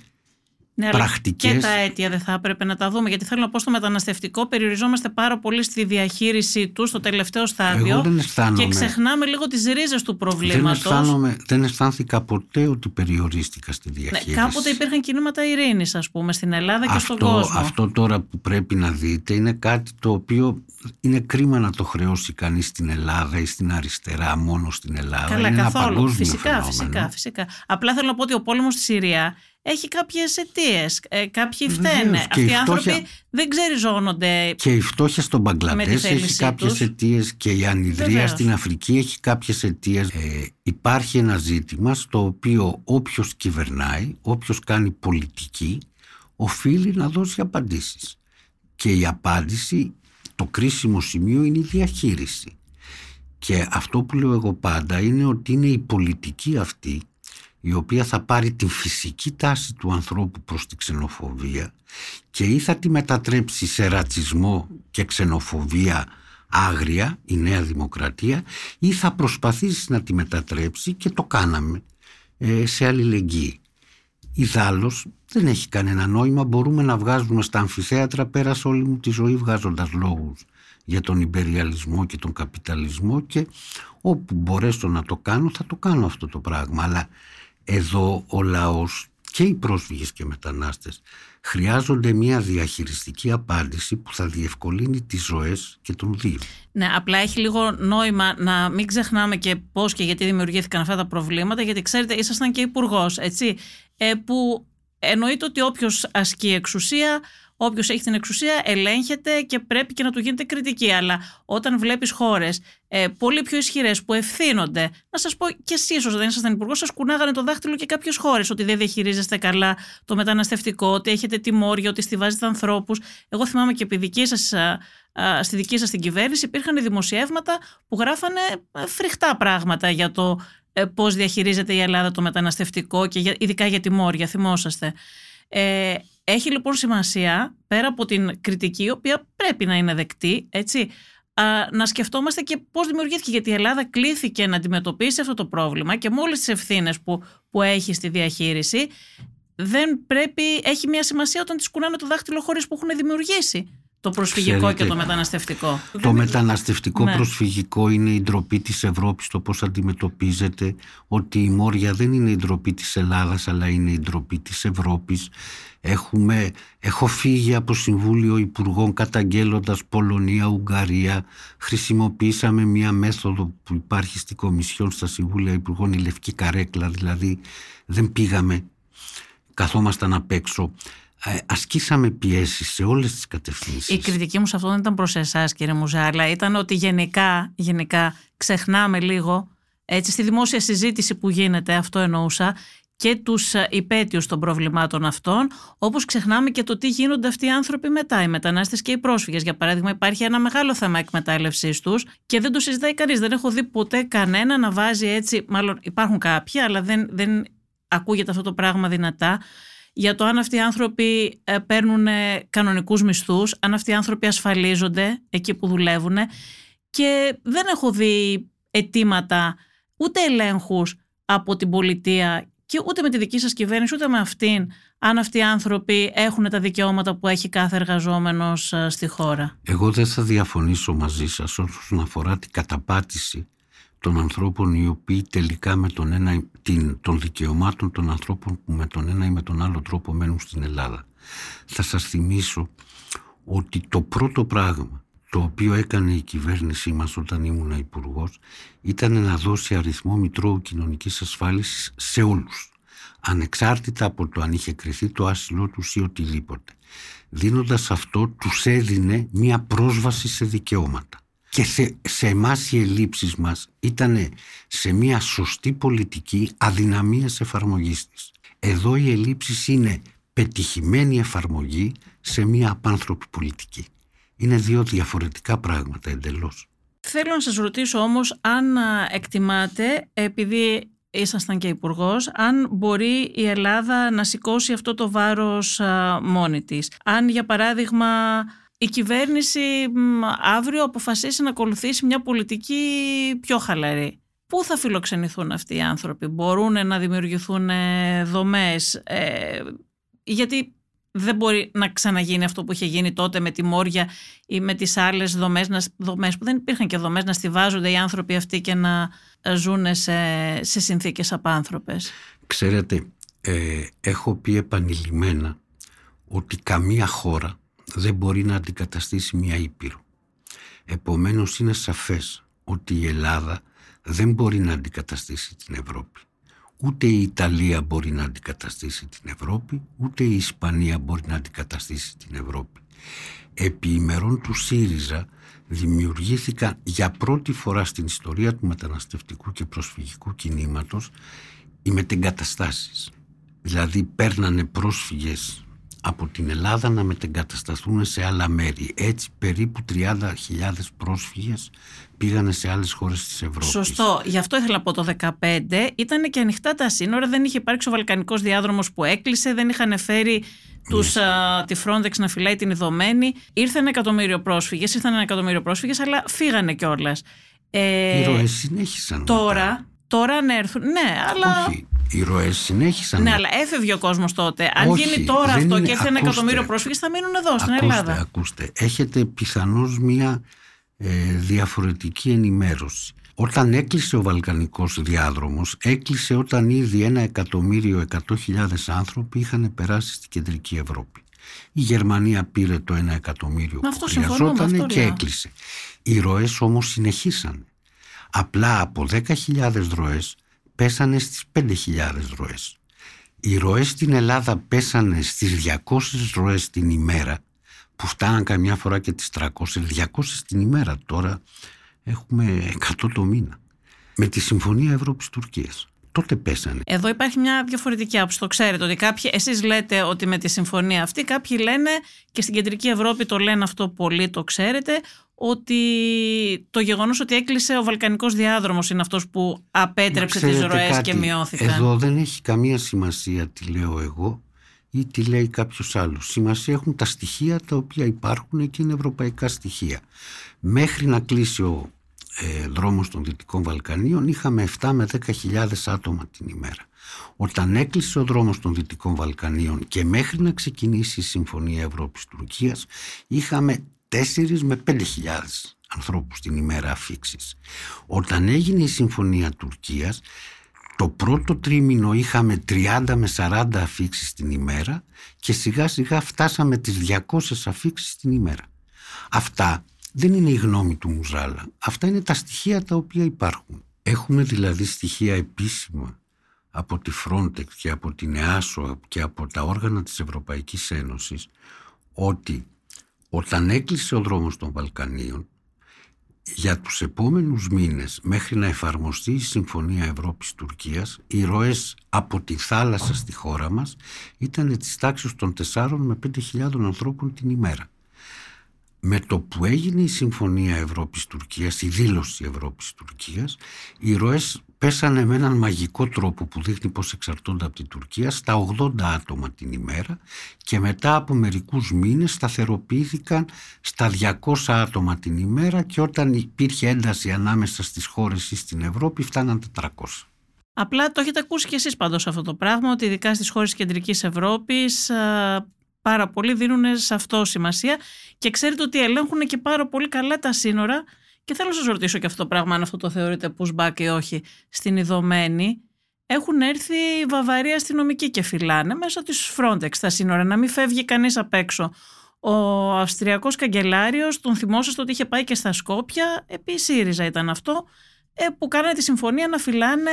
ναι, πρακτικές... Και τα αίτια δεν θα έπρεπε να τα δούμε. Γιατί θέλω να πω στο μεταναστευτικό, περιοριζόμαστε πάρα πολύ στη διαχείρισή τους στο τελευταίο στάδιο. δεν αισθάνομαι... Και ξεχνάμε λίγο τις ρίζες του προβλήματος. Δεν, δεν αισθάνθηκα ποτέ ότι περιορίστηκα στη ναι, διαχείριση. Ναι, κάποτε υπήρχαν κινήματα ειρήνης, ας πούμε, στην Ελλάδα και στον κόσμο. Αυτό τώρα που πρέπει να δείτε είναι κάτι το οποίο είναι κρίμα να το χρεώσει κανείς στην Ελλάδα ή στην αριστερά, μόνο στην Ελλάδα. Καλά, είναι καθόλου. Ένα φυσικά, φυσικά, φυσικά. Απλά θέλω να πω ότι ο πόλεμος στη Συρία έχει κάποιες αιτίες. Ε, κάποιοι φταίνε. Αυτοί οι άνθρωποι δεν ξεριζώνονται. Και η φτώχεια στον Μπαγκλαντές έχει κάποιες αιτίες και η ανιδρία στην Αφρική έχει κάποιες αιτίες. Ε, υπάρχει ένα ζήτημα στο οποίο όποιος κυβερνάει, όποιος κάνει πολιτική, οφείλει να δώσει απαντήσεις. Και η απάντηση, το κρίσιμο σημείο είναι η διαχείριση. Και αυτό που λέω εγώ πάντα είναι ότι είναι η πολιτική αυτή η οποία θα πάρει την φυσική τάση του ανθρώπου προς τη ξενοφοβία και ή θα τη μετατρέψει σε ρατσισμό και ξενοφοβία άγρια, η νέα δημοκρατία, ή θα προσπαθήσει να τη μετατρέψει και το κάναμε ε, σε αλληλεγγύη. Ιδάλλως δεν έχει κανένα νόημα, μπορούμε να βγάζουμε στα αμφιθέατρα πέρα σε όλη μου τη ζωή βγάζοντας λόγους για τον υπεριαλισμό και τον καπιταλισμό και όπου μπορέσω να το κάνω θα το κάνω αυτό το πράγμα αλλά εδώ ο λαός και οι πρόσφυγες και μετανάστες χρειάζονται μια διαχειριστική απάντηση που θα διευκολύνει τις ζωές και των δύο. Ναι, απλά έχει λίγο νόημα να μην ξεχνάμε και πώς και γιατί δημιουργήθηκαν αυτά τα προβλήματα, γιατί ξέρετε ήσασταν και υπουργός, έτσι, ε, που εννοείται ότι όποιος ασκεί εξουσία Όποιος έχει την εξουσία ελέγχεται και πρέπει και να του γίνεται κριτική. Αλλά όταν βλέπεις χώρες ε, πολύ πιο ισχυρές που ευθύνονται, να σας πω και εσεί, όσο δεν ήσασταν υπουργός, σας κουνάγανε το δάχτυλο και κάποιες χώρες ότι δεν διαχειρίζεστε καλά το μεταναστευτικό, ότι έχετε τιμόρια, ότι στηβάζετε ανθρώπους. Εγώ θυμάμαι και επί δική σας, στη δική σας την κυβέρνηση υπήρχαν δημοσιεύματα που γράφανε ε, φρικτά πράγματα για το ε, πώς διαχειρίζεται η Ελλάδα το μεταναστευτικό και ειδικά για τιμόρια, θυμόσαστε. Ε, έχει λοιπόν σημασία, πέρα από την κριτική, η οποία πρέπει να είναι δεκτή, έτσι, να σκεφτόμαστε και πώς δημιουργήθηκε, γιατί η Ελλάδα κλήθηκε να αντιμετωπίσει αυτό το πρόβλημα και με όλες τις ευθύνες που, που έχει στη διαχείριση, δεν πρέπει, έχει μια σημασία όταν τις κουνάνε το δάχτυλο χωρίς που έχουν δημιουργήσει το προσφυγικό και το μεταναστευτικό. Το μεταναστευτικό ναι. προσφυγικό είναι η ντροπή της Ευρώπης, το πώς αντιμετωπίζεται, ότι η Μόρια δεν είναι η ντροπή της Ελλάδας, αλλά είναι η ντροπή της Ευρώπης. Έχουμε, έχω φύγει από Συμβούλιο Υπουργών καταγγέλλοντας Πολωνία, Ουγγαρία. Χρησιμοποίησαμε μία μέθοδο που υπάρχει στη Κομισιόν στα Συμβούλια Υπουργών, η Λευκή Καρέκλα, δηλαδή δεν πήγαμε, καθόμασταν απ' έξω. Ε, ασκήσαμε πιέσεις σε όλες τις κατευθύνσεις. Η κριτική μου σε αυτό δεν ήταν προς εσάς κύριε Μουζάλα, ήταν ότι γενικά, γενικά ξεχνάμε λίγο, έτσι στη δημόσια συζήτηση που γίνεται, αυτό εννοούσα, και τους ε, υπέτειους των προβλημάτων αυτών, όπως ξεχνάμε και το τι γίνονται αυτοί οι άνθρωποι μετά, οι μετανάστες και οι πρόσφυγες. Για παράδειγμα υπάρχει ένα μεγάλο θέμα εκμετάλλευσής τους και δεν το συζητάει κανείς. Δεν έχω δει ποτέ κανένα να βάζει έτσι, μάλλον υπάρχουν κάποιοι, αλλά δεν, δεν ακούγεται αυτό το πράγμα δυνατά, για το αν αυτοί οι άνθρωποι ε, παίρνουν κανονικούς μισθούς, αν αυτοί οι άνθρωποι ασφαλίζονται εκεί που δουλεύουν και δεν έχω δει αιτήματα ούτε ελέγχους από την πολιτεία και ούτε με τη δική σας κυβέρνηση ούτε με αυτήν αν αυτοί οι άνθρωποι έχουν τα δικαιώματα που έχει κάθε εργαζόμενος ε, στη χώρα. Εγώ δεν θα διαφωνήσω μαζί σας όσον αφορά την καταπάτηση των ανθρώπων οι οποίοι τελικά με τον ένα, την, των δικαιωμάτων των ανθρώπων που με τον ένα ή με τον άλλο τρόπο μένουν στην Ελλάδα. Θα σας θυμίσω ότι το πρώτο πράγμα το οποίο έκανε η κυβέρνησή μας όταν ήμουν υπουργός ήταν να δώσει αριθμό Μητρώου Κοινωνικής Ασφάλισης σε όλους ανεξάρτητα από το αν είχε κρυθεί το άσυλό τους ή οτιδήποτε. Δίνοντας αυτό τους έδινε μία πρόσβαση σε δικαιώματα. Και σε, σε εμάς οι ελλείψεις μας ήταν σε μια σωστή πολιτική αδυναμίας εφαρμογής της. Εδώ οι ελλείψεις είναι πετυχημένη εφαρμογή σε μια απάνθρωπη πολιτική. Είναι δύο διαφορετικά πράγματα εντελώς. Θέλω να σας ρωτήσω όμως αν εκτιμάτε, επειδή ήσασταν και υπουργός, αν μπορεί η Ελλάδα να σηκώσει αυτό το βάρος μόνη της. Αν για παράδειγμα η κυβέρνηση αύριο αποφασίσει να ακολουθήσει μια πολιτική πιο χαλαρή. Πού θα φιλοξενηθούν αυτοί οι άνθρωποι, μπορούν να δημιουργηθούν ε, δομές, ε, γιατί δεν μπορεί να ξαναγίνει αυτό που είχε γίνει τότε με τη Μόρια ή με τις άλλες δομές, δομές που δεν υπήρχαν και δομές να στηβάζονται οι άνθρωποι αυτοί και να ε, ζουν σε, σε συνθήκες απάνθρωπες. Ξέρετε, ε, έχω πει επανειλημμένα ότι καμία χώρα δεν μπορεί να αντικαταστήσει μια Ήπειρο. Επομένως είναι σαφές ότι η Ελλάδα δεν μπορεί να αντικαταστήσει την Ευρώπη. Ούτε η Ιταλία μπορεί να αντικαταστήσει την Ευρώπη, ούτε η Ισπανία μπορεί να αντικαταστήσει την Ευρώπη. Επί ημερών του ΣΥΡΙΖΑ δημιουργήθηκαν για πρώτη φορά στην ιστορία του μεταναστευτικού και προσφυγικού κινήματος οι μετεγκαταστάσεις. Δηλαδή παίρνανε πρόσφυγες από την Ελλάδα να μετεγκατασταθούν σε άλλα μέρη. Έτσι περίπου 30.000 πρόσφυγες πήγανε σε άλλες χώρες της Ευρώπης. Σωστό. Γι' αυτό ήθελα από το 2015 ήταν και ανοιχτά τα σύνορα, δεν είχε υπάρξει ο Βαλκανικός διάδρομος που έκλεισε, δεν είχαν φέρει τους, α, τη Frontex να φυλάει την ειδωμένη. Ήρθε ένα εκατομμύριο πρόσφυγες, ήρθαν ένα εκατομμύριο πρόσφυγες, αλλά φύγανε κιόλας. Ε, Οι ροές συνέχισαν. Τώρα, τώρα αν έρθουν, ναι, αλλά... Όχι, οι ροές συνέχισαν. Ναι, αλλά έφευγε ο κόσμος τότε. Αν Όχι, γίνει τώρα δεν αυτό είναι- και έρθει ένα ακούστε. εκατομμύριο πρόσφυγες, θα μείνουν εδώ στην ακούστε, Ελλάδα. Ακούστε, έχετε πιθανώς μια ε, διαφορετική ενημέρωση. Όταν έκλεισε ο Βαλκανικός διάδρομος, έκλεισε όταν ήδη ένα εκατομμύριο εκατό χιλιάδες άνθρωποι είχαν περάσει στην κεντρική Ευρώπη. Η Γερμανία πήρε το ένα εκατομμύριο Με που αυτό συμφωνώ, με χρειαζόταν αυτό και λέω. έκλεισε. Οι ροές όμως συνεχίσαν. Απλά από 10.000 ροές πέσανε στις 5.000 ροές. Οι ροές στην Ελλάδα πέσανε στις 200 ροές την ημέρα που φτάναν καμιά φορά και τις 300, 200 την ημέρα. Τώρα έχουμε 100 το μήνα. Με τη Συμφωνία Ευρώπης-Τουρκίας. Τότε πέσανε. Εδώ υπάρχει μια διαφορετική άποψη. Το ξέρετε ότι κάποιοι, εσείς λέτε ότι με τη συμφωνία αυτή, κάποιοι λένε και στην κεντρική Ευρώπη το λένε αυτό πολύ, το ξέρετε, ότι το γεγονός ότι έκλεισε ο Βαλκανικός διάδρομος είναι αυτός που απέτρεψε τις Ξέρετε ροές κάτι, και μειώθηκαν. Εδώ δεν έχει καμία σημασία τι λέω εγώ ή τι λέει κάποιος άλλος. Σημασία έχουν τα στοιχεία τα οποία υπάρχουν και είναι ευρωπαϊκά στοιχεία. Μέχρι να κλείσει ο ε, δρόμος των Δυτικών Βαλκανίων είχαμε 7 με 10 άτομα την ημέρα. Όταν έκλεισε ο δρόμος των Δυτικών Βαλκανίων και μέχρι να ξεκινήσει η Συμφωνία Ευρώπης-Τουρκίας είχαμε 4 με 5 ανθρώπους την ημέρα αφήξεις. Όταν έγινε η Συμφωνία Τουρκίας το πρώτο τρίμηνο είχαμε 30 με 40 αφήξεις την ημέρα και σιγά σιγά φτάσαμε τις 200 αφήξεις την ημέρα. Αυτά δεν είναι η γνώμη του Μουζάλα. Αυτά είναι τα στοιχεία τα οποία υπάρχουν. Έχουμε δηλαδή στοιχεία επίσημα από τη Frontex και από την ΕΑΣΟ και από τα όργανα της Ευρωπαϊκής Ένωσης ότι όταν έκλεισε ο δρόμος των Βαλκανίων για τους επόμενους μήνες μέχρι να εφαρμοστεί η Συμφωνία Ευρώπης-Τουρκίας οι ροές από τη θάλασσα στη χώρα μας ήταν της τάξης των 4 με 5.000 ανθρώπων την ημέρα. Με το που έγινε η Συμφωνία Ευρώπης-Τουρκίας, η δήλωση Ευρώπης-Τουρκίας, οι ροές πέσανε με έναν μαγικό τρόπο που δείχνει πως εξαρτώνται από την Τουρκία στα 80 άτομα την ημέρα και μετά από μερικούς μήνες σταθεροποιήθηκαν στα 200 άτομα την ημέρα και όταν υπήρχε ένταση ανάμεσα στις χώρες ή στην Ευρώπη φτάναν 400. Απλά το έχετε ακούσει κι εσείς πάντως αυτό το πράγμα, ότι ειδικά στις χώρες της κεντρικής Ευρώπης α, πάρα πολλοί δίνουν σε αυτό σημασία και ξέρετε ότι ελέγχουν και πάρα πολύ καλά τα σύνορα και θέλω να σας ρωτήσω και αυτό το πράγμα αν αυτό το θεωρείτε pushback ή όχι στην ειδωμένη. Έχουν έρθει οι Βαβαροί αστυνομικοί και φυλάνε μέσω της Frontex στα σύνορα, να μην φεύγει κανείς απ' έξω. Ο Αυστριακός Καγκελάριος, τον θυμόσαστε ότι είχε πάει και στα Σκόπια, επί ΣΥΡΙΖΑ ήταν αυτό, ε, που κάνανε τη συμφωνία να φυλάνε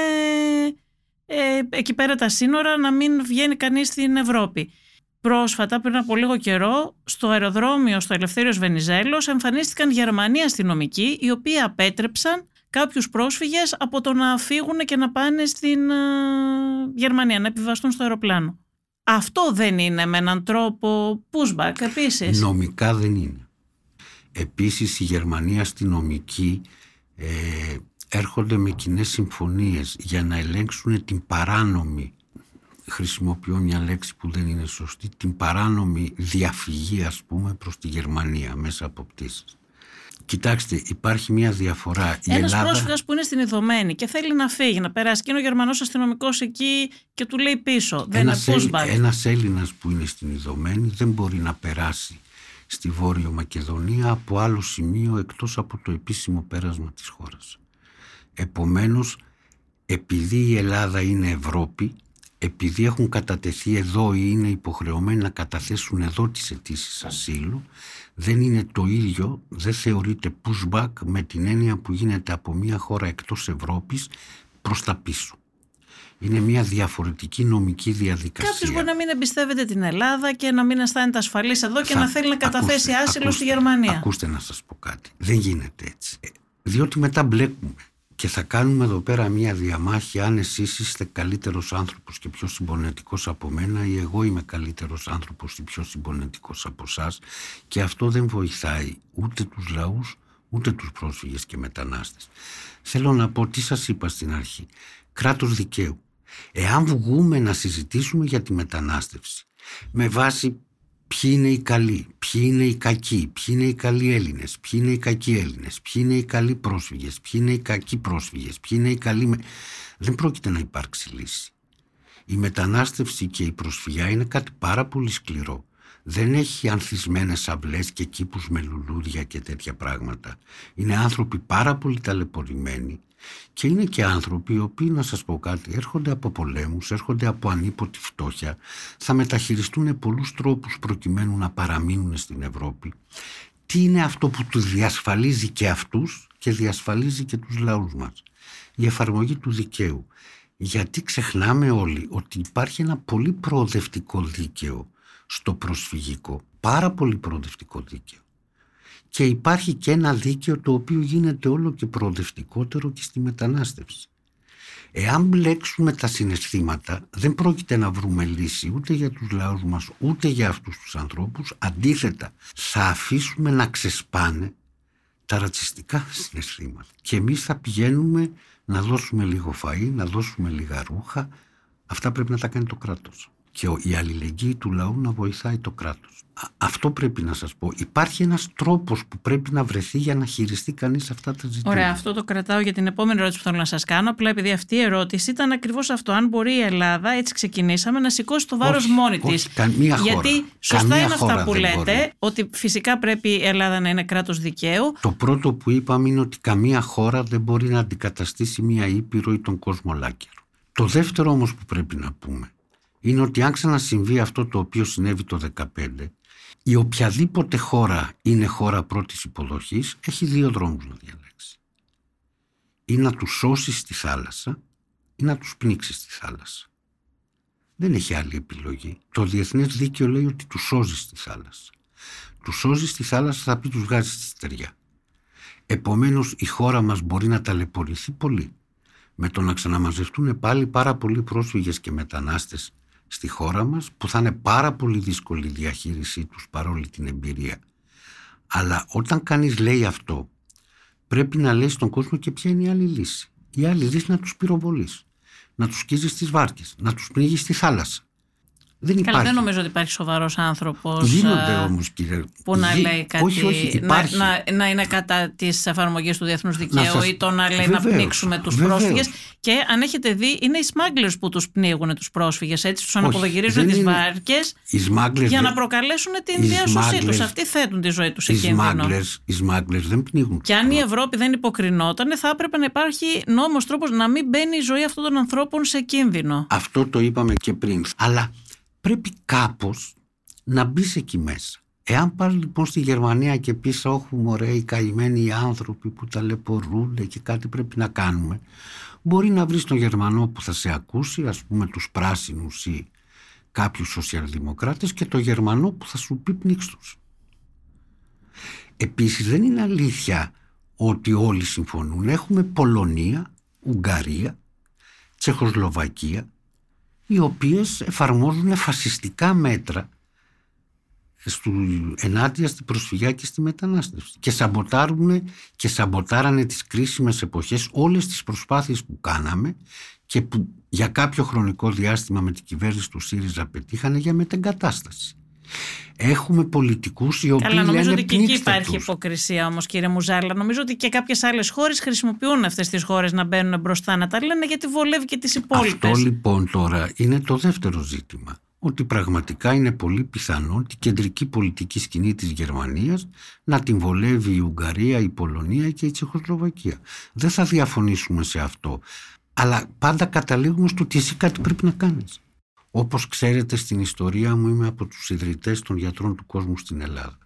ε, εκεί πέρα τα σύνορα, να μην βγαίνει κανείς στην Ευρώπη. Πρόσφατα, πριν από λίγο καιρό, στο αεροδρόμιο στο Ελευθέριος Βενιζέλος εμφανίστηκαν Γερμανοί αστυνομικοί οι οποίοι απέτρεψαν κάποιους πρόσφυγες από το να φύγουν και να πάνε στην ε, Γερμανία, να επιβαστούν στο αεροπλάνο. Αυτό δεν είναι με έναν τρόπο pushback επίσης. Νομικά δεν είναι. Επίσης οι Γερμανοί αστυνομικοί ε, έρχονται με κοινές συμφωνίες για να ελέγξουν την παράνομη χρησιμοποιώ μια λέξη που δεν είναι σωστή την παράνομη διαφυγή ας πούμε προς τη Γερμανία μέσα από πτήσεις. Κοιτάξτε, υπάρχει μια διαφορά. Ένας Ελλάδα... πρόσφυγας που είναι στην Ιδωμένη και θέλει να φύγει, να περάσει. Και είναι ο Γερμανός αστυνομικός εκεί και του λέει πίσω. Δεν ένας είναι pushback. Ένας Έλληνας που είναι στην Ιδωμένη δεν μπορεί να περάσει στη Βόρειο Μακεδονία από άλλο σημείο εκτός από το επίσημο πέρασμα της χώρας. Επομένως, επειδή η Ελλάδα είναι Ευρώπη, επειδή έχουν κατατεθεί εδώ ή είναι υποχρεωμένοι να καταθέσουν εδώ τις αιτήσεις ασύλου, δεν είναι το ίδιο, δεν θεωρείται pushback με την έννοια που γίνεται από μια χώρα εκτός Ευρώπης προς τα πίσω. Είναι μια διαφορετική νομική διαδικασία. Κάποιος μπορεί να μην εμπιστεύεται την Ελλάδα και να μην αισθάνεται ασφαλής εδώ και να θέλει να καταθέσει άσυλο στη Γερμανία. Ακούστε να σας πω κάτι. Δεν γίνεται έτσι. Ε, διότι μετά μπλέκουμε και θα κάνουμε εδώ πέρα μια διαμάχη αν εσείς είστε καλύτερος άνθρωπος και πιο συμπονετικός από μένα ή εγώ είμαι καλύτερος άνθρωπος ή πιο συμπονετικός από εσά και αυτό δεν βοηθάει ούτε τους λαούς ούτε τους πρόσφυγες και μετανάστες. Θέλω να πω τι σας είπα στην αρχή. Κράτος δικαίου. Εάν βγούμε να συζητήσουμε για τη μετανάστευση με βάση ποιοι είναι οι καλοί, ποιοι είναι οι κακοί, ποιοι είναι οι καλοί Έλληνες, ποιοι είναι οι κακοί Έλληνες, ποιοι είναι οι καλοί πρόσφυγες, ποιοι είναι οι κακοί πρόσφυγες, ποιοι είναι οι καλοί... Δεν πρόκειται να υπάρξει λύση. Η μετανάστευση και η προσφυγιά είναι κάτι πάρα πολύ σκληρό. Δεν έχει ανθισμένες αυλές και κήπους με λουλούδια και τέτοια πράγματα. Είναι άνθρωποι πάρα πολύ ταλαιπωρημένοι και είναι και άνθρωποι οι οποίοι, να σας πω κάτι, έρχονται από πολέμους, έρχονται από ανίποτη φτώχεια, θα μεταχειριστούν πολλούς τρόπους προκειμένου να παραμείνουν στην Ευρώπη. Τι είναι αυτό που τους διασφαλίζει και αυτούς και διασφαλίζει και τους λαούς μας; Η εφαρμογή του δικαίου. Γιατί ξεχνάμε όλοι ότι υπάρχει ένα πολύ προοδευτικό δίκαιο στο προσφυγικό. Πάρα πολύ προοδευτικό δίκαιο. Και υπάρχει και ένα δίκαιο το οποίο γίνεται όλο και προοδευτικότερο και στη μετανάστευση. Εάν μπλέξουμε τα συναισθήματα δεν πρόκειται να βρούμε λύση ούτε για τους λαούς μας ούτε για αυτούς τους ανθρώπους. Αντίθετα θα αφήσουμε να ξεσπάνε τα ρατσιστικά συναισθήματα. Και εμείς θα πηγαίνουμε να δώσουμε λίγο φαΐ, να δώσουμε λίγα ρούχα. Αυτά πρέπει να τα κάνει το κράτος και η αλληλεγγύη του λαού να βοηθάει το κράτος. Αυτό πρέπει να σας πω. Υπάρχει ένας τρόπος που πρέπει να βρεθεί για να χειριστεί κανείς αυτά τα ζητήματα. Ωραία, αυτό το κρατάω για την επόμενη ερώτηση που θέλω να σας κάνω. Απλά επειδή αυτή η ερώτηση ήταν ακριβώς αυτό. Αν μπορεί η Ελλάδα, έτσι ξεκινήσαμε, να σηκώσει το βάρος όχι, μόνη της. καμία χώρα. Γιατί σωστά καμία είναι αυτά που λέτε, μπορεί. ότι φυσικά πρέπει η Ελλάδα να είναι κράτος δικαίου. Το πρώτο που είπαμε είναι ότι καμία χώρα δεν μπορεί να αντικαταστήσει μια ήπειρο ή τον κόσμο λάκερο. Το δεύτερο όμως που πρέπει να πούμε είναι ότι αν ξανασυμβεί αυτό το οποίο συνέβη το 2015, η οποιαδήποτε χώρα είναι χώρα πρώτης υποδοχής έχει δύο δρόμους να διαλέξει. Ή να τους σώσεις στη θάλασσα ή να τους πνίξεις στη θάλασσα. Δεν έχει άλλη επιλογή. Το διεθνές δίκαιο λέει ότι τους σώζεις στη θάλασσα. Τους σώζεις στη θάλασσα θα πει τους βγάζεις στη στεριά. Επομένως η χώρα μας μπορεί να ταλαιπωρηθεί πολύ με το να ξαναμαζευτούν πάλι πάρα πολλοί πρόσφυγες και μετανάστες στη χώρα μας που θα είναι πάρα πολύ δύσκολη η διαχείρισή τους παρόλη την εμπειρία. Αλλά όταν κανείς λέει αυτό πρέπει να λέει στον κόσμο και ποια είναι η άλλη λύση. Η άλλη λύση είναι να τους πυροβολείς, να τους σκίζεις στις βάρκες, να τους πνίγεις στη θάλασσα. Δεν υπάρχει. Καλά, δεν νομίζω ότι υπάρχει σοβαρός άνθρωπος. Γίνονται όμως, κύριε. Που να λέει κάτι. Όχι, όχι, υπάρχει. Να, να, είναι κατά της εφαρμογής του διεθνούς δικαίου σας... ή το να λέει βεβαίως, να πνίξουμε τους πρόσφυγες. Και αν έχετε δει, είναι οι σμάγκλερ που τους πνίγουν τους πρόσφυγες. Έτσι, τους αναποδογυρίζουν τις βάρκες για να προκαλέσουν την διάσωσή τους. Αυτοί θέτουν τη ζωή τους σε κίνδυνο. Οι σμάγκλερ δεν πνίγουν. Και αν η Ευρώπη δεν υποκρινόταν, θα έπρεπε να υπάρχει νόμος τρόπος να μην μπαίνει η ζωή αυτών των ανθρώπων σε κίνδυνο. Αυτό το είπαμε και πριν. Αλλά πρέπει κάπως να μπει εκεί μέσα. Εάν πας λοιπόν στη Γερμανία και πεις όχι μωρέ οι καημένοι άνθρωποι που ταλαιπωρούνται και κάτι πρέπει να κάνουμε μπορεί να βρεις τον Γερμανό που θα σε ακούσει ας πούμε τους πράσινους ή κάποιους σοσιαλδημοκράτες και το Γερμανό που θα σου πει πνίξτος. Επίσης δεν είναι αλήθεια ότι όλοι συμφωνούν. Έχουμε Πολωνία, Ουγγαρία, Τσεχοσλοβακία, οι οποίες εφαρμόζουν φασιστικά μέτρα στου, ενάντια στην προσφυγιά και στη μετανάστευση και σαμποτάρουν και σαμποτάρανε τις κρίσιμες εποχές όλες τις προσπάθειες που κάναμε και που για κάποιο χρονικό διάστημα με την κυβέρνηση του ΣΥΡΙΖΑ πετύχανε για μετεγκατάσταση. Έχουμε πολιτικούς οι οποίοι Καλά, νομίζω λένε ότι και εκεί πνίξτε υπάρχει τους. υποκρισία όμως, κύριε Μουζάλα. Νομίζω ότι και κάποιες άλλες χώρες χρησιμοποιούν αυτές τις χώρες να μπαίνουν μπροστά, να τα λένε γιατί βολεύει και τις υπόλοιπες. Αυτό λοιπόν τώρα είναι το δεύτερο ζήτημα. Ότι πραγματικά είναι πολύ πιθανό την κεντρική πολιτική σκηνή της Γερμανίας να την βολεύει η Ουγγαρία, η Πολωνία και η Τσεχοσλοβακία. Δεν θα διαφωνήσουμε σε αυτό. Αλλά πάντα καταλήγουμε στο ότι εσύ κάτι πρέπει να κάνεις. Όπως ξέρετε στην ιστορία μου είμαι από τους ιδρυτές των γιατρών του κόσμου στην Ελλάδα.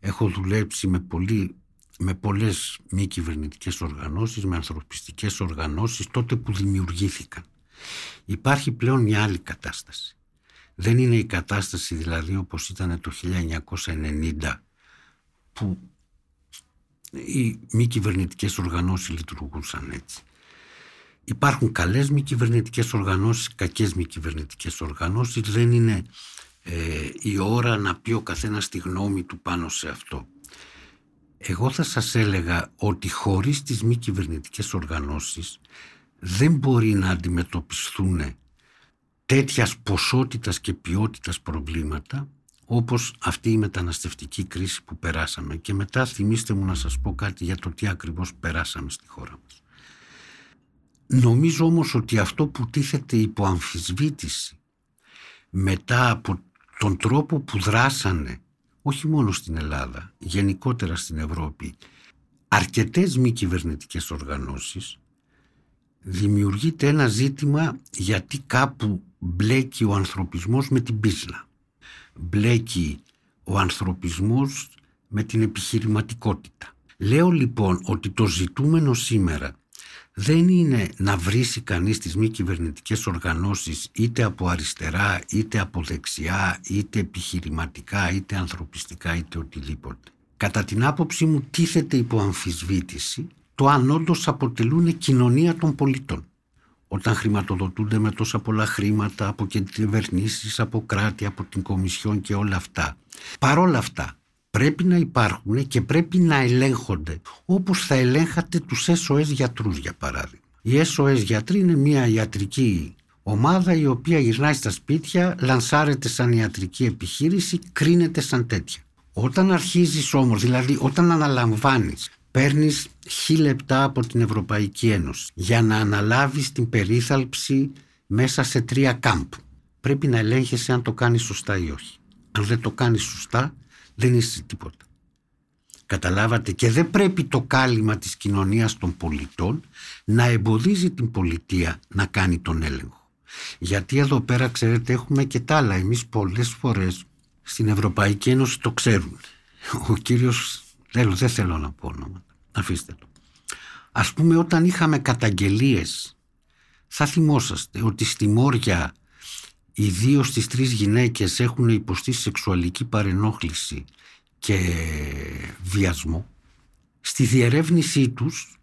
Έχω δουλέψει με, πολύ, με πολλές μη κυβερνητικές οργανώσεις, με ανθρωπιστικές οργανώσεις τότε που δημιουργήθηκαν. Υπάρχει πλέον μια άλλη κατάσταση. Δεν είναι η κατάσταση δηλαδή όπως ήταν το 1990 που οι μη κυβερνητικές οργανώσεις λειτουργούσαν έτσι. Υπάρχουν καλές μη κυβερνητικές οργανώσεις, κακές μη κυβερνητικές οργανώσεις. Δεν είναι ε, η ώρα να πει ο καθένας τη γνώμη του πάνω σε αυτό. Εγώ θα σας έλεγα ότι χωρίς τις μη κυβερνητικές οργανώσεις δεν μπορεί να αντιμετωπιστούν τέτοιας ποσότητας και ποιότητας προβλήματα όπως αυτή η μεταναστευτική κρίση που περάσαμε και μετά θυμίστε μου να σας πω κάτι για το τι ακριβώς περάσαμε στη χώρα μας. Νομίζω όμως ότι αυτό που τίθεται υπό αμφισβήτηση μετά από τον τρόπο που δράσανε όχι μόνο στην Ελλάδα, γενικότερα στην Ευρώπη αρκετές μη κυβερνητικές οργανώσεις δημιουργείται ένα ζήτημα γιατί κάπου μπλέκει ο ανθρωπισμός με την πίσλα. Μπλέκει ο ανθρωπισμός με την επιχειρηματικότητα. Λέω λοιπόν ότι το ζητούμενο σήμερα δεν είναι να βρίσει κανείς τις μη κυβερνητικές οργανώσεις είτε από αριστερά, είτε από δεξιά, είτε επιχειρηματικά, είτε ανθρωπιστικά, είτε οτιδήποτε. Κατά την άποψή μου τίθεται υπό αμφισβήτηση το αν όντως αποτελούν κοινωνία των πολιτών. Όταν χρηματοδοτούνται με τόσα πολλά χρήματα από κυβερνήσεις, από κράτη, από την Κομισιόν και όλα αυτά. Παρόλα αυτά, πρέπει να υπάρχουν και πρέπει να ελέγχονται όπως θα ελέγχατε τους SOS γιατρούς για παράδειγμα. Οι SOS γιατροί είναι μια ιατρική ομάδα η οποία γυρνάει στα σπίτια, λανσάρεται σαν ιατρική επιχείρηση, κρίνεται σαν τέτοια. Όταν αρχίζεις όμως, δηλαδή όταν αναλαμβάνεις παίρνεις χι λεπτά από την Ευρωπαϊκή Ένωση για να αναλάβεις την περίθαλψη μέσα σε τρία κάμπ. Πρέπει να ελέγχεσαι αν το κάνεις σωστά ή όχι. Αν δεν το κάνεις σωστά δεν είσαι τίποτα. Καταλάβατε; Και δεν πρέπει το κάλυμα της κοινωνίας των πολιτών να εμποδίζει την πολιτεία να κάνει τον έλεγχο. Γιατί εδώ πέρα ξέρετε έχουμε και τα άλλα. Εμείς πολλές φορές στην Ευρωπαϊκή Ένωση το ξέρουν. Ο κύριος, θέλω, δεν θέλω να πω ονόματα, αφήστε το. Ας πούμε όταν είχαμε καταγγελίες θα θυμόσαστε ότι στη Μόρια οι δύο στις τρεις γυναίκες έχουν υποστεί σεξουαλική παρενόχληση και βιασμό. Στη διερεύνησή τους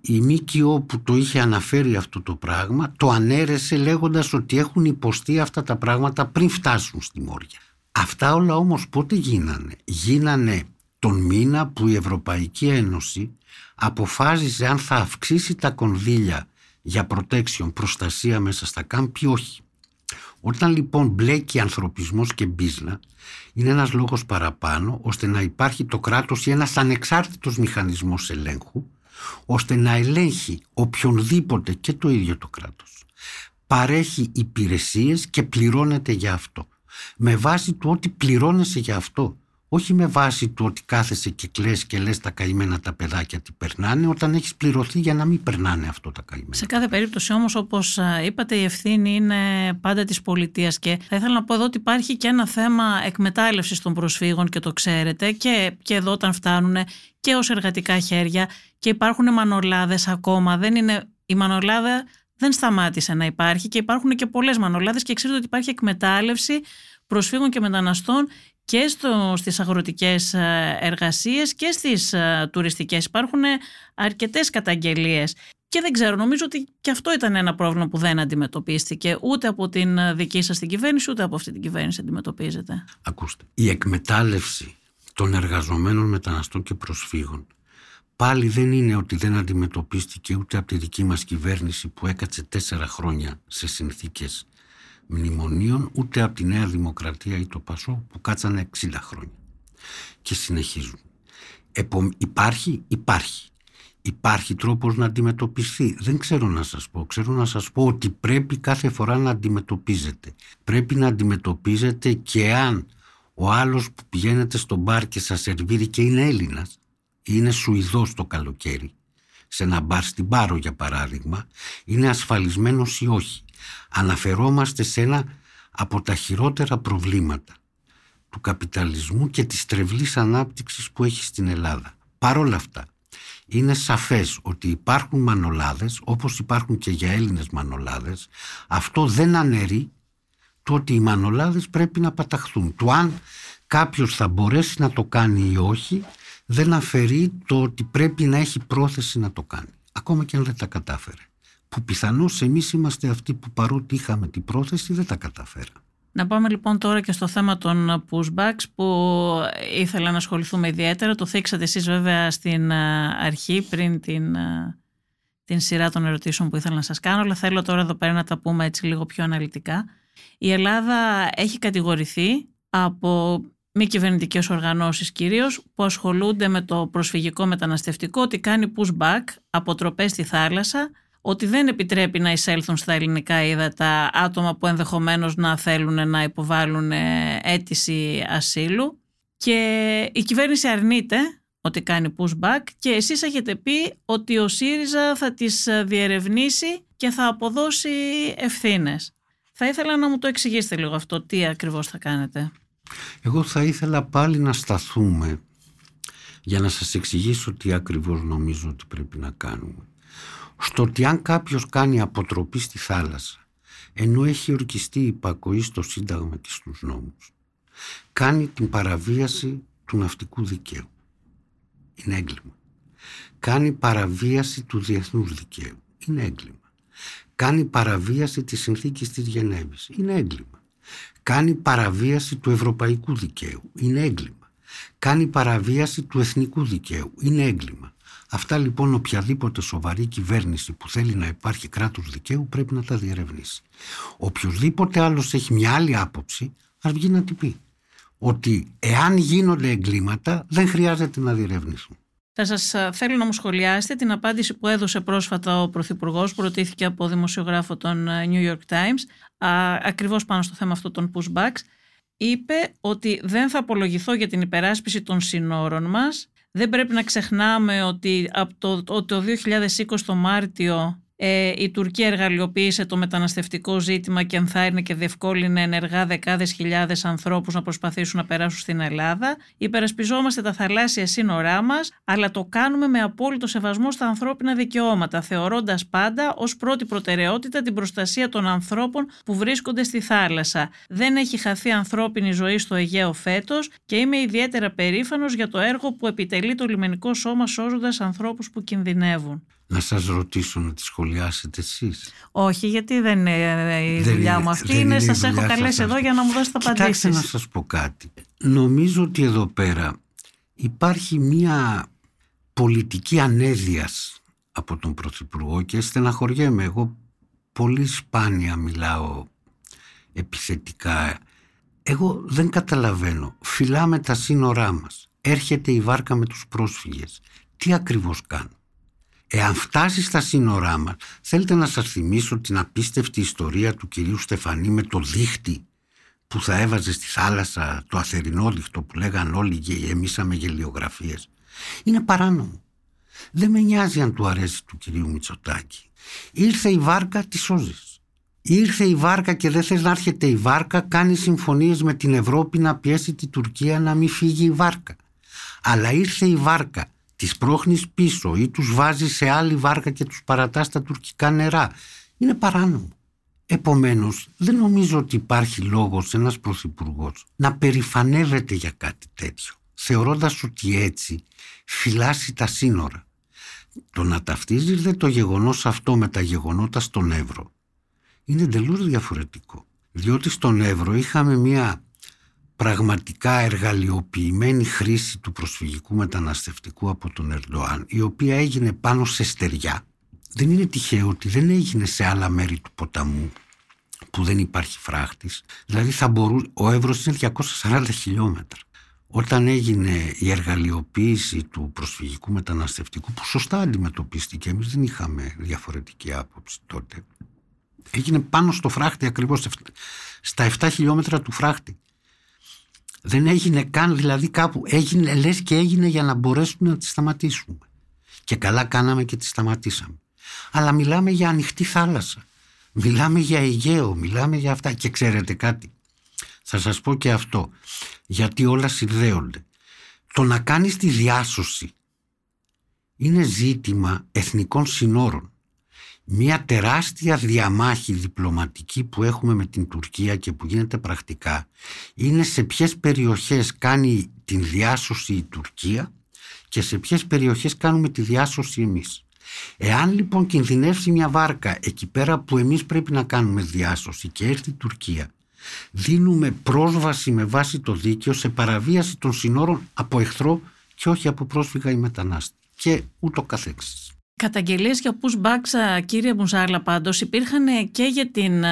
η ΜΚΟ που το είχε αναφέρει αυτό το πράγμα το ανέρεσε λέγοντας ότι έχουν υποστεί αυτά τα πράγματα πριν φτάσουν στη Μόρια. Αυτά όλα όμως πότε γίνανε; Γίνανε τον μήνα που η Ευρωπαϊκή Ένωση αποφάσισε αν θα αυξήσει τα κονδύλια για protection, προστασία μέσα στα κάμπη όχι. Όταν λοιπόν μπλέκει ανθρωπισμός και μπίζνα είναι ένας λόγος παραπάνω ώστε να υπάρχει το κράτος ή ένας ανεξάρτητος μηχανισμός ελέγχου ώστε να ελέγχει οποιονδήποτε και το ίδιο το κράτος. Παρέχει υπηρεσίες και πληρώνεται για αυτό. Με βάση του ότι πληρώνεσαι για αυτό όχι με βάση του ότι κάθεσαι και κλαις και λες τα καημένα τα παιδάκια τι περνάνε όταν έχεις πληρωθεί για να μην περνάνε αυτό τα καημένα. Σε κάθε περίπτωση όμως όπως είπατε η ευθύνη είναι πάντα της πολιτείας και θα ήθελα να πω εδώ ότι υπάρχει και ένα θέμα εκμετάλλευσης των προσφύγων και το ξέρετε και, και εδώ όταν φτάνουν και ως εργατικά χέρια και υπάρχουν μανολάδες ακόμα. Δεν είναι, η μανολάδα δεν σταμάτησε να υπάρχει και υπάρχουν και πολλές μανολάδες και ξέρετε ότι υπάρχει εκμετάλλευση προσφύγων και μεταναστών και στο, στις αγροτικές ε, εργασίες και στις ε, τουριστικές. Υπάρχουν αρκετές καταγγελίες και δεν ξέρω, νομίζω ότι και αυτό ήταν ένα πρόβλημα που δεν αντιμετωπίστηκε ούτε από την ε, δική σας την κυβέρνηση ούτε από αυτή την κυβέρνηση αντιμετωπίζεται. Ακούστε, η εκμετάλλευση των εργαζομένων μεταναστών και προσφύγων πάλι δεν είναι ότι δεν αντιμετωπίστηκε ούτε από τη δική μας κυβέρνηση που έκατσε τέσσερα χρόνια σε συνθήκες μνημονίων ούτε από τη Νέα Δημοκρατία ή το Πασό που κάτσανε 60 χρόνια και συνεχίζουν. Επο, υπάρχει, υπάρχει. Υπάρχει τρόπος να αντιμετωπιστεί. Δεν ξέρω να σας πω. Ξέρω να σας πω ότι πρέπει κάθε φορά να αντιμετωπίζετε. Πρέπει να αντιμετωπίζετε και αν ο άλλος που πηγαίνετε στο μπαρ και σας σερβίρει και είναι Έλληνας είναι Σουηδός το καλοκαίρι σε ένα μπαρ στην Πάρο για παράδειγμα είναι ασφαλισμένος ή όχι αναφερόμαστε σε ένα από τα χειρότερα προβλήματα του καπιταλισμού και της τρευλής ανάπτυξης που έχει στην Ελλάδα. Παρ' όλα αυτά, είναι σαφές ότι υπάρχουν μανολάδες, όπως υπάρχουν και για Έλληνες μανολάδες, αυτό δεν αναιρεί το ότι οι μανολάδες πρέπει να παταχθούν. Το αν κάποιος θα μπορέσει να το κάνει ή όχι, δεν αφαιρεί το ότι πρέπει να έχει πρόθεση να το κάνει. Ακόμα και αν δεν τα κατάφερε που πιθανώς εμείς είμαστε αυτοί που παρότι είχαμε την πρόθεση δεν τα καταφέρα. Να πάμε λοιπόν τώρα και στο θέμα των pushbacks που ήθελα να ασχοληθούμε ιδιαίτερα. Το θίξατε εσείς βέβαια στην ε, αρχή πριν την, ε, την σειρά των ερωτήσεων που ήθελα να σας κάνω αλλά θέλω τώρα εδώ πέρα να τα πούμε έτσι λίγο πιο αναλυτικά. Η Ελλάδα έχει κατηγορηθεί από μη κυβερνητικές οργανώσεις κυρίως που ασχολούνται με το προσφυγικό μεταναστευτικό ότι κάνει pushback, αποτροπές στη θάλασσα ότι δεν επιτρέπει να εισέλθουν στα ελληνικά ύδατα άτομα που ενδεχομένως να θέλουν να υποβάλουν ε, αίτηση ασύλου και η κυβέρνηση αρνείται ότι κάνει pushback και εσείς έχετε πει ότι ο ΣΥΡΙΖΑ θα τις διερευνήσει και θα αποδώσει ευθύνες. Θα ήθελα να μου το εξηγήσετε λίγο αυτό, τι ακριβώς θα κάνετε. Εγώ θα ήθελα πάλι να σταθούμε για να σας εξηγήσω τι ακριβώς νομίζω ότι πρέπει να κάνουμε στο ότι αν κάποιος κάνει αποτροπή στη θάλασσα ενώ έχει ορκιστεί υπακοή στο Σύνταγμα και στους νόμους κάνει την παραβίαση του ναυτικού δικαίου. Είναι έγκλημα. Κάνει παραβίαση του διεθνούς δικαίου. Είναι έγκλημα. Κάνει παραβίαση της συνθήκης της Γενέβης. Είναι έγκλημα. Κάνει παραβίαση του ευρωπαϊκού δικαίου. Είναι έγκλημα. Κάνει παραβίαση του εθνικού δικαίου. Είναι έγκλημα. Αυτά λοιπόν οποιαδήποτε σοβαρή κυβέρνηση που θέλει να υπάρχει κράτος δικαίου πρέπει να τα διερευνήσει. Οποιοδήποτε άλλος έχει μια άλλη άποψη ας βγει να την πει. Ότι εάν γίνονται εγκλήματα δεν χρειάζεται να διερευνήσουν. Θα σας θέλω να μου σχολιάσετε την απάντηση που έδωσε πρόσφατα ο Πρωθυπουργός που ρωτήθηκε από δημοσιογράφο των New York Times ακριβώς πάνω στο θέμα αυτό των pushbacks είπε ότι δεν θα απολογηθώ για την υπεράσπιση των συνόρων μας δεν πρέπει να ξεχνάμε ότι από το, το 2020 το Μάρτιο ε, η Τουρκία εργαλειοποίησε το μεταναστευτικό ζήτημα και ενθάρρυνε και διευκόλυνε ενεργά δεκάδες χιλιάδες ανθρώπους να προσπαθήσουν να περάσουν στην Ελλάδα. Υπερασπιζόμαστε τα θαλάσσια σύνορά μας, αλλά το κάνουμε με απόλυτο σεβασμό στα ανθρώπινα δικαιώματα, θεωρώντας πάντα ως πρώτη προτεραιότητα την προστασία των ανθρώπων που βρίσκονται στη θάλασσα. Δεν έχει χαθεί ανθρώπινη ζωή στο Αιγαίο φέτος και είμαι ιδιαίτερα περήφανος για το έργο που επιτελεί το λιμενικό σώμα σώζοντας ανθρώπους που κινδυνεύουν να σας ρωτήσω να τη σχολιάσετε εσείς. Όχι, γιατί δεν είναι η δουλειά μου αυτή. Είναι, σας έχω καλέσει εδώ για να μου δώσετε απαντήσεις. Κοιτάξτε να σας πω κάτι. Νομίζω ότι εδώ πέρα υπάρχει μια πολιτική ανέδειας από τον Πρωθυπουργό και στεναχωριέμαι. Εγώ πολύ σπάνια μιλάω επιθετικά. Εγώ δεν καταλαβαίνω. Φυλάμε τα σύνορά μας. Έρχεται η βάρκα με τους πρόσφυγες. Τι ακριβώς κάνουν; Εάν φτάσεις στα σύνορά μας, θέλετε να σας θυμίσω την απίστευτη ιστορία του κυρίου Στεφανή με το δίχτυ που θα έβαζε στη θάλασσα το αθερινόδειχτο που λέγαν όλοι και γεμίσαμε γελιογραφίες. Είναι παράνομο. Δεν με νοιάζει αν του αρέσει του κυρίου Μητσοτάκη. Ήρθε η βάρκα, τη σώζεις. Ήρθε η βάρκα και δεν θες να έρχεται η βάρκα, κάνει συμφωνίες με την Ευρώπη να πιέσει την Τουρκία να μην φύγει η βάρκα. Αλλά ήρθε η βάρκα τις πρόχνεις πίσω ή τους βάζεις σε άλλη βάρκα και τους παρατάς στα τουρκικά νερά είναι παράνομο. Επομένως, δεν νομίζω ότι υπάρχει λόγος ένας πρωθυπουργός να περηφανεύεται για κάτι τέτοιο, θεωρώντας ότι έτσι φυλάσει τα σύνορα. Το να ταυτίζει δε το γεγονός αυτό με τα γεγονότα στον Εύρο είναι εντελώς διαφορετικό. Διότι στον Εύρο είχαμε μια πραγματικά εργαλειοποιημένη χρήση του προσφυγικού μεταναστευτικού από τον Ερντοάν, η οποία έγινε πάνω σε στεριά. Δεν είναι τυχαίο ότι δεν έγινε σε άλλα μέρη του ποταμού που δεν υπάρχει φράχτης. Δηλαδή θα μπορούσε, ο Εύρος είναι 240 χιλιόμετρα. Όταν έγινε η εργαλειοποίηση του προσφυγικού μεταναστευτικού που σωστά αντιμετωπίστηκε, εμείς δεν είχαμε διαφορετική άποψη τότε, έγινε πάνω στο φράχτη ακριβώς στα 7 χιλιόμετρα του φράχτη. Δεν έγινε καν, δηλαδή κάπου έγινε, λες και έγινε για να μπορέσουμε να τη σταματήσουμε. Και καλά κάναμε και τη σταματήσαμε. Αλλά μιλάμε για ανοιχτή θάλασσα. Μιλάμε για Αιγαίο, μιλάμε για αυτά. Και ξέρετε κάτι, θα σας πω και αυτό, γιατί όλα συνδέονται. Το να κάνεις τη διάσωση είναι ζήτημα εθνικών συνόρων μια τεράστια διαμάχη διπλωματική που έχουμε με την Τουρκία και που γίνεται πρακτικά είναι σε ποιες περιοχές κάνει την διάσωση η Τουρκία και σε ποιες περιοχές κάνουμε τη διάσωση εμείς. Εάν λοιπόν κινδυνεύσει μια βάρκα εκεί πέρα που εμείς πρέπει να κάνουμε διάσωση και έρθει η Τουρκία δίνουμε πρόσβαση με βάση το δίκαιο σε παραβίαση των συνόρων από εχθρό και όχι από πρόσφυγα ή μετανάστη και ούτω καθεξής. Καταγγελίες για pushbacks, κύριε Μουζάλα, πάντως υπήρχαν και για την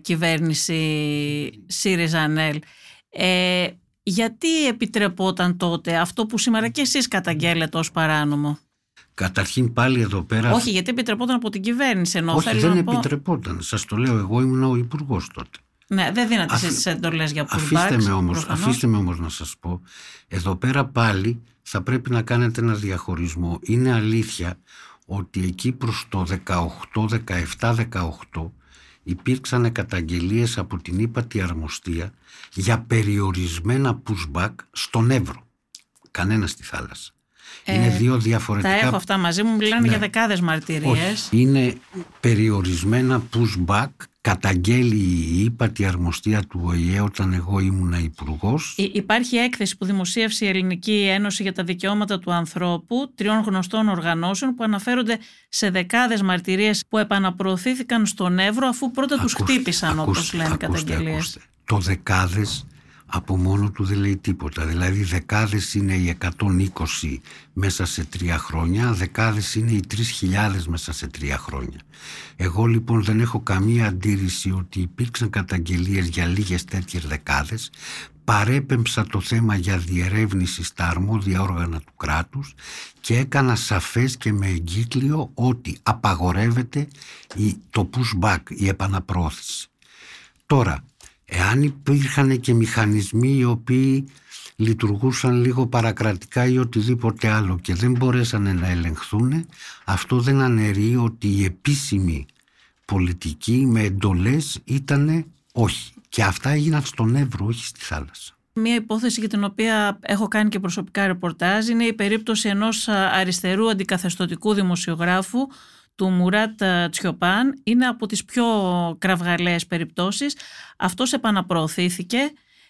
κυβέρνηση ΣΥΡΙΖΑ-ΑΝΕΛ. Ε, γιατί επιτρεπόταν τότε αυτό που σήμερα και εσείς καταγγέλλετε ως παράνομο; Καταρχήν πάλι εδώ πέρα... Όχι, γιατί επιτρεπόταν από την κυβέρνηση. Ενώ Όχι, δεν επιτρεπόταν. Σας το λέω, εγώ ήμουν ο υπουργός τότε. Ναι, δεν δίνατε Αφ... εσείς εντολές για pushbacks. Αφήστε με, όμως, αφήστε με όμως να σας πω, εδώ πέρα πάλι θα πρέπει να κάνετε ένα διαχωρισμό. Είναι αλήθεια ότι εκεί προς το 18, 17, 18 υπήρξαν καταγγελίες από την ύπατη αρμοστία για περιορισμένα pushback στον Εύρο. Κανένας στη θάλασσα. Ε, είναι δύο διαφορετικά... Τα έχω αυτά μαζί μου, μιλάνε ναι. για δεκάδες μαρτυρίες. είναι περιορισμένα pushback καταγγέλει η ύπατη αρμοστία του ΟΗΕ όταν εγώ ήμουνα υπουργός. Υπάρχει έκθεση που δημοσίευσε η Ελληνική Ένωση για τα Δικαιώματα του Ανθρώπου τριών γνωστών οργανώσεων που αναφέρονται σε δεκάδες μαρτυρίες που επαναπροωθήθηκαν στον Εύρο αφού πρώτα τους χτύπησαν όπως λένε οι καταγγελίες. Το δεκάδες από μόνο του δεν λέει τίποτα. Δηλαδή δεκάδες είναι οι 120 μέσα σε τρία χρόνια, δεκάδες είναι οι 3.000 μέσα σε τρία χρόνια. Εγώ λοιπόν δεν έχω καμία αντίρρηση ότι υπήρξαν καταγγελίες για λίγες τέτοιες δεκάδες, παρέπεμψα το θέμα για διερεύνηση στα αρμόδια όργανα του κράτους και έκανα σαφές και με εγκύκλιο ότι απαγορεύεται το pushback, η επαναπρόθεση. Τώρα, Εάν υπήρχαν και μηχανισμοί οι οποίοι λειτουργούσαν λίγο παρακρατικά ή οτιδήποτε άλλο και δεν μπορέσανε να ελεγχθούν, αυτό δεν αναιρεί ότι η επίσημη πολιτική με εντολές ήταν όχι. Και αυτά έγιναν στον Εύρο, όχι στη θάλασσα. Μία υπόθεση για την οποία έχω κάνει και προσωπικά ρεπορτάζ είναι η περίπτωση ενός αριστερού αντικαθεστωτικού δημοσιογράφου του Μουράτ Τσιοπάν είναι από τις πιο κραυγαλαίες περιπτώσεις. Αυτός επαναπροωθήθηκε.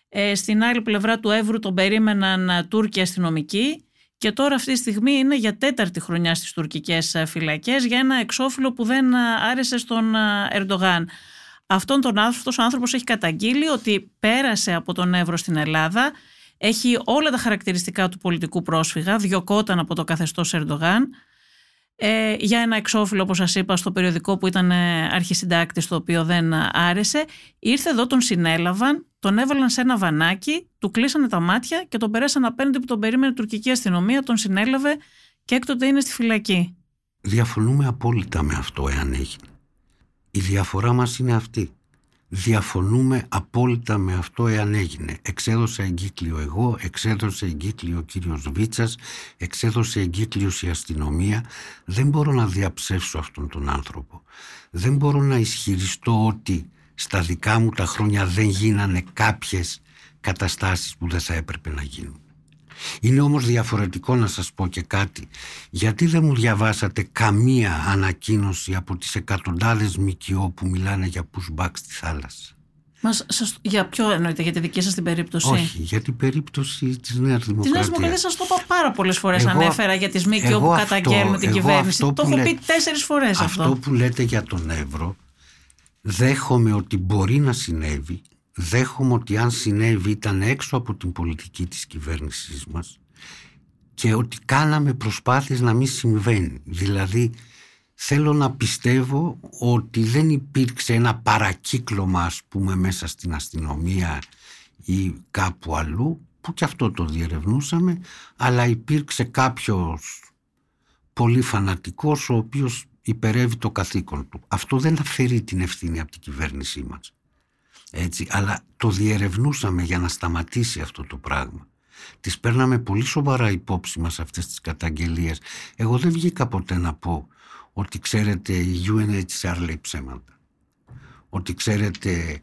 Ε, στην άλλη πλευρά του Εύρου τον περίμεναν Τούρκοι αστυνομικοί και τώρα αυτή τη στιγμή είναι για τέταρτη χρονιά στις τουρκικές φυλακές για ένα εξώφυλλο που δεν άρεσε στον Ερντογάν. Αυτόν τον άνθρωπο, ο άνθρωπος έχει καταγγείλει ότι πέρασε από τον Εύρο στην Ελλάδα, έχει όλα τα χαρακτηριστικά του πολιτικού πρόσφυγα, διωκόταν από το καθεστώς Ερντογάν, ε, για ένα εξώφυλλο όπως σας είπα στο περιοδικό που ήταν ε, αρχισυντάκτης το οποίο δεν άρεσε ήρθε εδώ τον συνέλαβαν τον έβαλαν σε ένα βανάκι του κλείσανε τα μάτια και τον περάσαν απέναντι που τον περίμενε η τουρκική αστυνομία τον συνέλαβε και έκτοτε είναι στη φυλακή. Διαφωνούμε απόλυτα με αυτό εάν έγινε η διαφορά μας είναι αυτή Διαφωνούμε απόλυτα με αυτό εάν έγινε. Εξέδωσε εγκύκλιο εγώ, εξέδωσε εγκύκλιο ο κύριος Βίτσας, εξέδωσε εγκύκλιο η αστυνομία. Δεν μπορώ να διαψεύσω αυτόν τον άνθρωπο. Δεν μπορώ να ισχυριστώ ότι στα δικά μου τα χρόνια δεν γίνανε κάποιες καταστάσεις που δεν θα έπρεπε να γίνουν. Είναι όμως διαφορετικό να σας πω και κάτι. Γιατί δεν μου διαβάσατε καμία ανακοίνωση από τις εκατοντάδες ΜΚΟ που μιλάνε για pushback στη θάλασσα; Μας, σας, για ποιο εννοείτε, για τη δική σας την περίπτωση; Όχι, για την περίπτωση της Νέας Δημοκρατία. Της Νέας Δημοκρατίας σας το είπα πάρα πολλές φορές. Ανέφερα για τις ΜΚΟ που καταγγέλνουν την κυβέρνηση. Το έχω πει τέσσερις φορές αυτό. Αυτό που λέτε για τον Εύρο, δέχομαι ότι μπορεί να συνέβη. Δέχομαι ότι αν συνέβη ήταν έξω από την πολιτική της κυβέρνησής μας και ότι κάναμε προσπάθειες να μην συμβαίνει. Δηλαδή θέλω να πιστεύω ότι δεν υπήρξε ένα παρακύκλωμα ας πούμε μέσα στην αστυνομία ή κάπου αλλού που και αυτό το διερευνούσαμε αλλά υπήρξε κάποιος πολύ φανατικός ο οποίος υπερεύει το καθήκον του. Αυτό δεν αφαιρεί την ευθύνη από την κυβέρνησή μας. Έτσι, αλλά το διερευνούσαμε για να σταματήσει αυτό το πράγμα. Τις παίρναμε πολύ σοβαρά υπόψη μας αυτές τις καταγγελίες. Εγώ δεν βγήκα ποτέ να πω ότι ξέρετε η UNHCR λέει ψέματα. Ότι ξέρετε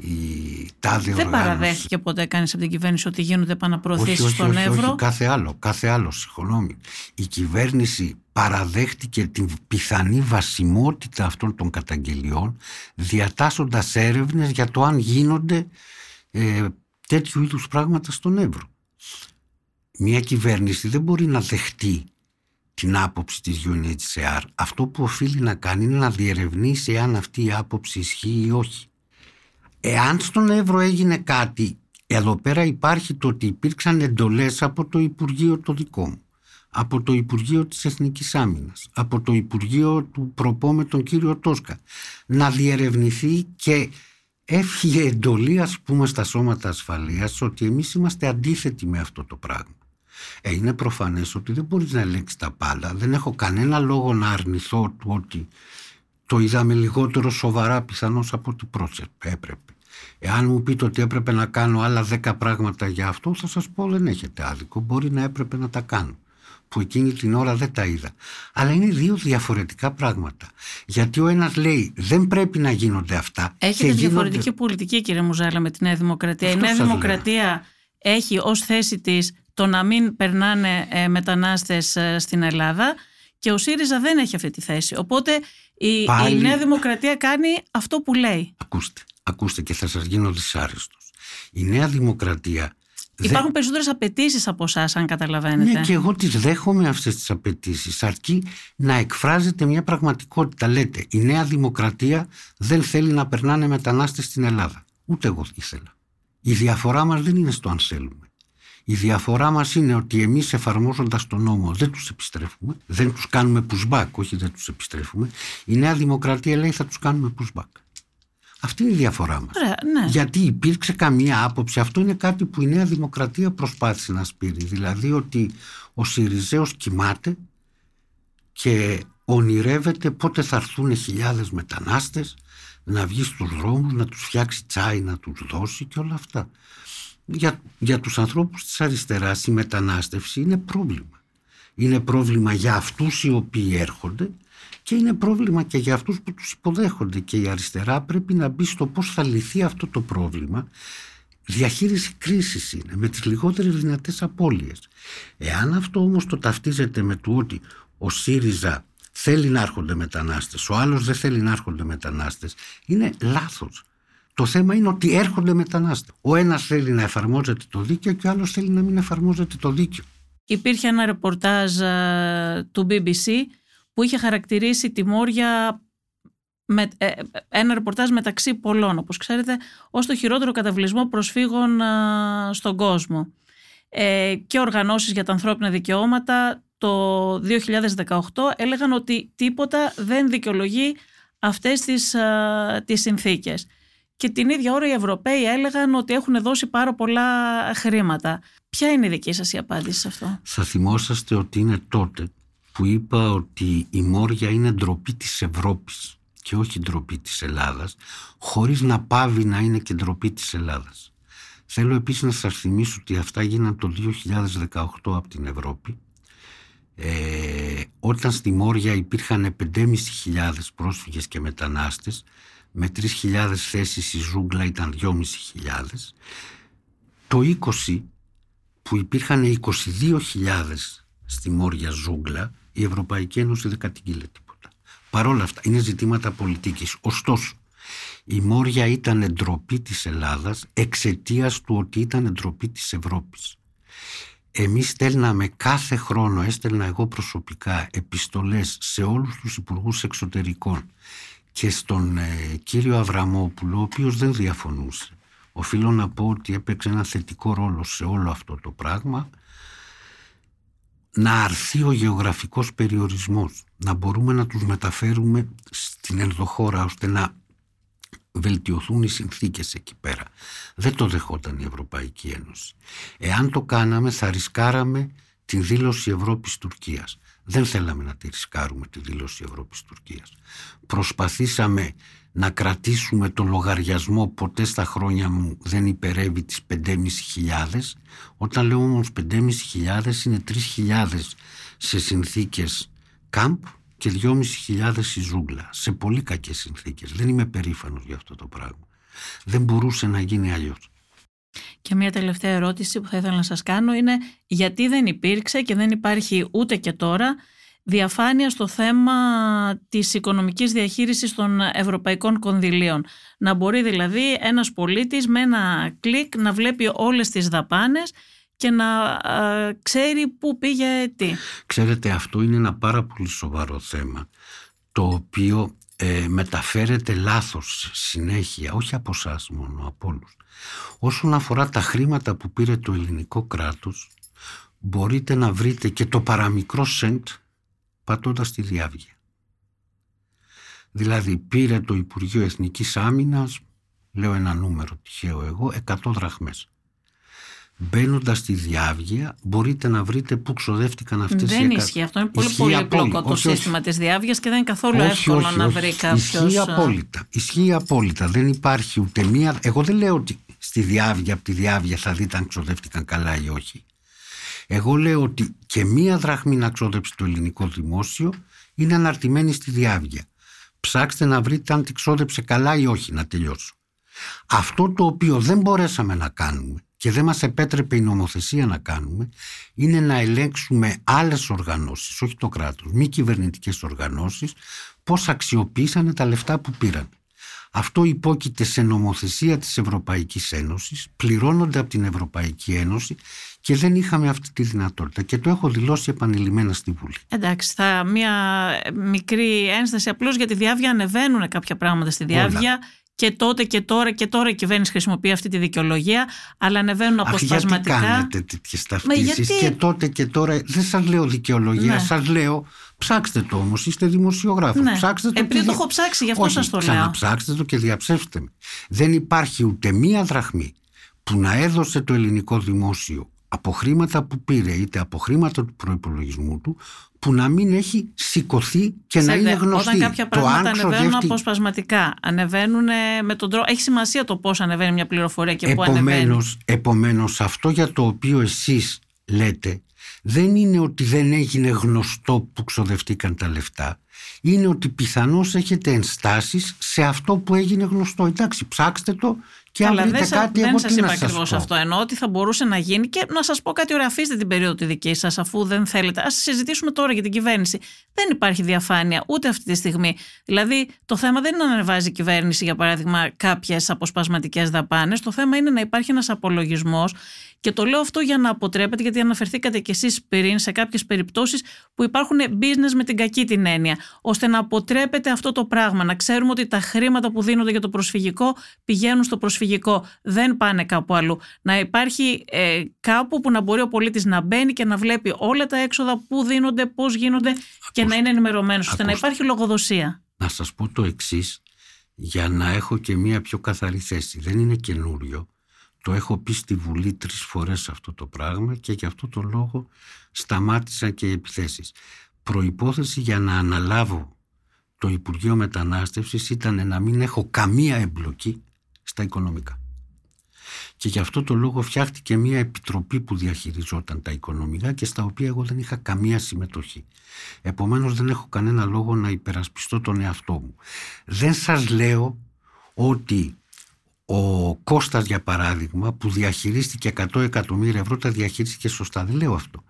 η τάδε Δεν παραδέχτηκε ποτέ κανείς από την κυβέρνηση ότι γίνονται επαναπροωθήσεις στον όχι, Εύρο. Όχι, κάθε άλλο, κάθε άλλο, συγχωνόμη. Η κυβέρνηση παραδέχτηκε την πιθανή βασιμότητα αυτών των καταγγελιών διατάσσοντας έρευνες για το αν γίνονται ε, τέτοιου είδους πράγματα στον Εύρο. Μια κυβέρνηση δεν μπορεί να δεχτεί την άποψη της UNHCR. Αυτό που οφείλει να κάνει είναι να διερευνήσει αν αυτή η άποψη ισχύει ή όχι. Εάν στον Εύρο έγινε κάτι, εδώ πέρα υπάρχει το ότι υπήρξαν εντολές από το Υπουργείο το δικό μου, από το Υπουργείο της Εθνικής Άμυνας, από το Υπουργείο του Προπό με τον κύριο Τόσκα, να διερευνηθεί και έφυγε εντολή ας πούμε στα σώματα ασφαλείας ότι εμείς είμαστε αντίθετοι με αυτό το πράγμα. Ε, είναι προφανές ότι δεν μπορείς να ελέγξεις τα πάντα. Δεν έχω κανένα λόγο να αρνηθώ του ότι το είδαμε λιγότερο σοβαρά πιθανώς από ό,τι έπρεπε. Εάν μου πείτε ότι έπρεπε να κάνω άλλα δέκα πράγματα για αυτό θα σας πω δεν έχετε άδικο. Μπορεί να έπρεπε να τα κάνω που εκείνη την ώρα δεν τα είδα. Αλλά είναι δύο διαφορετικά πράγματα. Γιατί ο ένας λέει δεν πρέπει να γίνονται αυτά. Έχετε διαφορετική πολιτική κύριε Μουζάλα με τη Νέα Δημοκρατία. η Νέα Δημοκρατία έχει ως θέση της το να μην περνάνε ε, μετανάστες ε, στην Ελλάδα και ο ΣΥΡΙΖΑ δεν έχει αυτή τη θέση. Οπότε η, η Νέα Δημοκρατία κάνει αυτό που λέει. Ακούστε, ακούστε και θα σας γίνω δυσάρεστος. Η Νέα Δημοκρατία Υπάρχουν περισσότερες απαιτήσεις από εσάς, αν καταλαβαίνετε. Ναι, και εγώ τις δέχομαι αυτές τις απαιτήσεις. Αρκεί να εκφράζεται μια πραγματικότητα. Λέτε, η Νέα Δημοκρατία δεν θέλει να περνάνε μετανάστες στην Ελλάδα. Ούτε εγώ ήθελα. Η διαφορά μας δεν είναι στο αν θέλουμε. Η διαφορά μας είναι ότι εμείς εφαρμόζοντας τον νόμο δεν τους επιστρέφουμε, δεν τους κάνουμε pushback, όχι δεν τους επιστρέφουμε. Η Νέα Δημοκρατία λέει θα τους κάνουμε pushback. Αυτή είναι η διαφορά μας. ναι. Γιατί υπήρξε καμία άποψη. Αυτό είναι κάτι που η Νέα Δημοκρατία προσπάθησε να σπείρει. Δηλαδή ότι ο Σιριζέος κοιμάται και ονειρεύεται πότε θα έρθουν χιλιάδες μετανάστες να βγει στους δρόμους, να τους φτιάξει τσάι, να τους δώσει και όλα αυτά για, για τους ανθρώπους της αριστεράς η μετανάστευση είναι πρόβλημα. Είναι πρόβλημα για αυτούς οι οποίοι έρχονται και είναι πρόβλημα και για αυτούς που τους υποδέχονται και η αριστερά πρέπει να μπει στο πώς θα λυθεί αυτό το πρόβλημα διαχείριση κρίσης είναι με τις λιγότερες δυνατές απώλειες. Εάν αυτό όμως το ταυτίζεται με το ότι ο ΣΥΡΙΖΑ θέλει να έρχονται μετανάστες, ο άλλος δεν θέλει να έρχονται μετανάστες, είναι λάθος. Το θέμα είναι ότι έρχονται μετανάστες. Ο ένας θέλει να εφαρμόζεται το δίκαιο και ο άλλος θέλει να μην εφαρμόζεται το δίκαιο. Υπήρχε ένα ρεπορτάζ του BBC που είχε χαρακτηρίσει τη Μόρια με, ε, ένα ρεπορτάζ μεταξύ πολλών, όπως ξέρετε, ως το χειρότερο καταβλισμό προσφύγων στον κόσμο. Ε, και οργανώσεις για τα ανθρώπινα δικαιώματα το 2018 έλεγαν ότι τίποτα δεν δικαιολογεί αυτές τις, α, τις συνθήκες και την ίδια ώρα οι Ευρωπαίοι έλεγαν ότι έχουν δώσει πάρα πολλά χρήματα. Ποια είναι η δική σας η απάντηση σε αυτό; Θα θυμόσαστε ότι είναι τότε που είπα ότι η Μόρια είναι ντροπή της Ευρώπης και όχι ντροπή της Ελλάδας, χωρίς να πάβει να είναι και ντροπή της Ελλάδας. Θέλω επίσης να σας θυμίσω ότι αυτά γίναν το 2018 από την Ευρώπη, ε, όταν στη Μόρια υπήρχαν 5.500 πρόσφυγες και μετανάστες, με 3.000 θέσεις η ζούγκλα ήταν 2.500. Το 20 που υπήρχαν 22.000 στη Μόρια Ζούγκλα, η Ευρωπαϊκή Ένωση δεν κατηγγείλε τίποτα. Παρ' όλα αυτά, είναι ζητήματα πολιτικής. Ωστόσο, η Μόρια ήταν ντροπή της Ελλάδας εξαιτίας του ότι ήταν ντροπή της Ευρώπης. Εμείς στέλναμε κάθε χρόνο, έστελνα εγώ προσωπικά επιστολές σε όλους τους υπουργούς εξωτερικών και στον ε, κύριο Αβραμόπουλο, ο οποίος δεν διαφωνούσε. Οφείλω να πω ότι έπαιξε ένα θετικό ρόλο σε όλο αυτό το πράγμα να αρθεί ο γεωγραφικός περιορισμός, να μπορούμε να τους μεταφέρουμε στην ενδοχώρα ώστε να βελτιωθούν οι συνθήκες εκεί πέρα. Δεν το δεχόταν η Ευρωπαϊκή Ένωση. Εάν το κάναμε θα ρισκάραμε την δήλωση Ευρώπης-Τουρκίας. Δεν θέλαμε να τη ρισκάρουμε τη δήλωση Ευρώπης-Τουρκίας. Προσπαθήσαμε να κρατήσουμε το λογαριασμό ποτέ στα χρόνια μου δεν υπερεύει τις 5.500 όταν λέω όμως 5.500 είναι 3.000 σε συνθήκες κάμπ και 2.500 η ζούγκλα. Σε πολύ κακές συνθήκες. Δεν είμαι περήφανος για αυτό το πράγμα. Δεν μπορούσε να γίνει αλλιώς. Και μια τελευταία ερώτηση που θα ήθελα να σας κάνω είναι γιατί δεν υπήρξε και δεν υπάρχει ούτε και τώρα διαφάνεια στο θέμα της οικονομικής διαχείρισης των ευρωπαϊκών κονδυλίων. Να μπορεί δηλαδή ένας πολίτης με ένα κλικ να βλέπει όλες τις δαπάνες και να ξέρει πού πήγε τι. Ξέρετε αυτό είναι ένα πάρα πολύ σοβαρό θέμα το οποίο ε, μεταφέρεται λάθος συνέχεια, όχι από εσά μόνο, από όλους. Όσον αφορά τα χρήματα που πήρε το ελληνικό κράτος, μπορείτε να βρείτε και το παραμικρό σεντ πατώντας τη διάβγεια. Δηλαδή πήρε το Υπουργείο Εθνικής Άμυνας, λέω ένα νούμερο τυχαίο εγώ, 100 δραχμές. Μπαίνοντας στη διάβγεια, μπορείτε να βρείτε πού ξοδεύτηκαν αυτές οι Δεν ισχύει αυτό. Είναι πολύ πολύπλοκο το σύστημα της διάβγειας και δεν είναι καθόλου όχι, εύκολο όχι, να βρει κάποιος. Ισχύει ε, απόλυτα. Ισχύει απόλυτα. Δεν υπάρχει ούτε μία. Εγώ δεν λέω ότι στη διάβγεια, από τη διάβγεια θα δείτε αν ξοδεύτηκαν καλά ή όχι. Εγώ λέω ότι και μία δραχμή να ξόδεψε το ελληνικό δημόσιο είναι αναρτημένη στη διάβγεια. Ψάξτε να βρείτε αν τη ξόδεψε καλά ή όχι, να τελειώσω. Αυτό το οποίο δεν μπορέσαμε να κάνουμε και δεν μας επέτρεπε η νομοθεσία να κάνουμε είναι να ελέγξουμε άλλες οργανώσεις, όχι το κράτος, μη κυβερνητικές οργανώσεις, πώς αξιοποίησαν τα λεφτά που πήραν. Αυτό υπόκειται σε νομοθεσία της Ευρωπαϊκής Ένωσης, πληρώνονται από την Ευρωπαϊκή Ένωση και δεν είχαμε αυτή τη δυνατότητα και το έχω δηλώσει επανειλημμένα στη Βουλή. Εντάξει, θα μια μικρή ένσταση απλώς για τη διάβια ανεβαίνουν κάποια πράγματα στη διάβια και τότε και τώρα και τώρα η κυβέρνηση χρησιμοποιεί αυτή τη δικαιολογία, αλλά ανεβαίνουν αποσπασματικά. Αχ, γιατί κάνετε τέτοιες ταυτίσεις γιατί... και τότε και τώρα. Δεν σας λέω δικαιολογία, ναι. σας λέω ψάξτε το όμως. Είστε δημοσιογράφος. Ναι. Ψάξτε το. Επειδή το έχω ψάξει, γι' αυτό σας το λέω. Ψάξτε το και διαψεύστε με. Δεν υπάρχει ούτε μία δραχμή που να έδωσε το ελληνικό δημόσιο από χρήματα που πήρε είτε από χρήματα του προπολογισμού του που να μην έχει σηκωθεί και να είναι γνωστή. Όταν κάποια πράγματα ανεβαίνουν ξοδεύτη... αποσπασματικά, ανεβαίνουν με τον τρόπο. Έχει σημασία το πώς ανεβαίνει μια πληροφορία και πού ανεβαίνει. Επομένως, αυτό για το οποίο εσείς λέτε δεν είναι ότι δεν έγινε γνωστό που ξοδευτήκαν τα λεφτά. Είναι ότι πιθανώς έχετε ενστάσεις σε αυτό που έγινε γνωστό. Εντάξει, ψάξτε το και αν βρείτε κάτι, δεν εγώ σας είπα ακριβώς αυτό. Εννοώ ότι θα μπορούσε να γίνει και να σας πω κάτι ωραία. Αφήστε την περίοδο τη δική σας, αφού δεν θέλετε. Α συζητήσουμε τώρα για την κυβέρνηση. Δεν υπάρχει διαφάνεια ούτε αυτή τη στιγμή. Δηλαδή, το θέμα δεν είναι να ανεβάζει η κυβέρνηση, για παράδειγμα, κάποιες αποσπασματικές δαπάνες. Το θέμα είναι να υπάρχει ένας απολογισμός και το λέω αυτό για να αποτρέπετε, γιατί αναφερθήκατε κι εσείς πριν σε κάποιες περιπτώσεις που υπάρχουν business με την κακή την έννοια, ώστε να αποτρέπετε αυτό το πράγμα. Να ξέρουμε ότι τα χρήματα που δίνονται για το προσφυγικό πηγαίνουν στο προσφυγικό, δεν πάνε κάπου αλλού. Να υπάρχει ε, κάπου που να μπορεί ο πολίτης να μπαίνει και να βλέπει όλα τα έξοδα, πού δίνονται, πώς γίνονται και να είναι ενημερωμένος, ώστε να υπάρχει λογοδοσία. Να σας πω το εξής, για να έχω και μία πιο καθαρή θέση. Δεν είναι καινούριο το έχω πει στη Βουλή τρεις φορές αυτό το πράγμα και γι' αυτό το λόγο σταμάτησα και οι επιθέσεις. Προϋπόθεση για να αναλάβω το Υπουργείο Μετανάστευσης ήταν να μην έχω καμία εμπλοκή στα οικονομικά. Και γι' αυτό το λόγο φτιάχτηκε μια επιτροπή που διαχειριζόταν τα οικονομικά και στα οποία εγώ δεν είχα καμία συμμετοχή. Επομένως δεν έχω κανένα λόγο να υπερασπιστώ τον εαυτό μου. Δεν σας λέω ότι ο Κώστας για παράδειγμα που διαχειρίστηκε 100 εκατομμύρια ευρώ τα διαχειρίστηκε σωστά. Δεν λέω αυτό.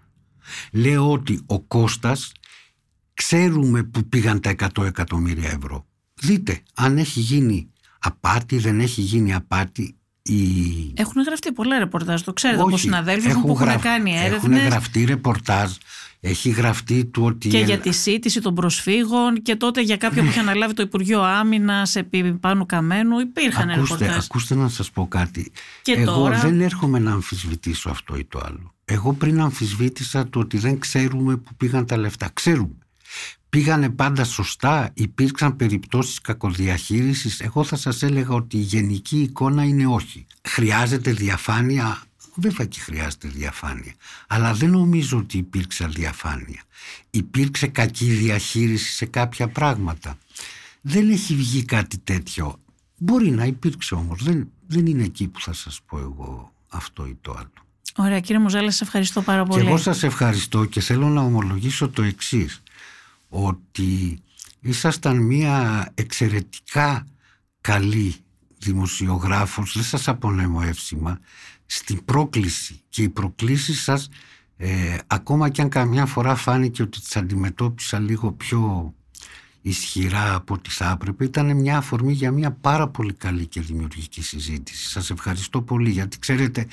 Λέω ότι ο Κώστας ξέρουμε που πήγαν τα 100 εκατομμύρια ευρώ. Δείτε αν έχει γίνει απάτη, δεν έχει γίνει απάτη. Η... Έχουν γραφτεί πολλά ρεπορτάζ, το ξέρετε από συναδέλφου που έχουν κάνει έρευνες. Έχουν γραφτεί ρεπορτάζ έχει γραφτεί του ότι... Και για τη σύντηση των προσφύγων και τότε για κάποιον που είχε αναλάβει το Υπουργείο Άμυνας επί Πάνου Καμένου υπήρχαν ακούστε, ακούστε να σας πω κάτι. Και Εγώ δεν έρχομαι να αμφισβητήσω αυτό ή το άλλο. Εγώ πριν αμφισβήτησα το ότι δεν ξέρουμε που πήγαν τα λεφτά. Ξέρουμε. Πήγανε πάντα σωστά, υπήρξαν περιπτώσεις κακοδιαχείρισης. Εγώ θα σας έλεγα ότι η γενική εικόνα είναι όχι. Χρειάζεται διαφάνεια Βέβαια και χρειάζεται διαφάνεια. Αλλά δεν νομίζω ότι υπήρξε διαφάνεια. Υπήρξε κακή διαχείριση σε κάποια πράγματα. Δεν έχει βγει κάτι τέτοιο. Μπορεί να υπήρξε όμως. Δεν, δεν είναι εκεί που θα σας πω εγώ αυτό ή το άλλο. Ωραία κύριε Μουζάλα, σας ευχαριστώ πάρα πολύ. Και εγώ σας ευχαριστώ και θέλω να ομολογήσω το εξής. Ότι ήσασταν μια εξαιρετικά καλή δημοσιογράφος, δεν σας απονέμω εύσημα, στην πρόκληση. Και οι προκλήσεις σας ε, ακόμα και αν καμιά φορά φάνηκε ότι τις αντιμετώπισα λίγο πιο ισχυρά από ό,τι θα έπρεπε ήταν μια αφορμή για μια πάρα πολύ καλή και δημιουργική συζήτηση. Σας ευχαριστώ πολύ γιατί ξέρετε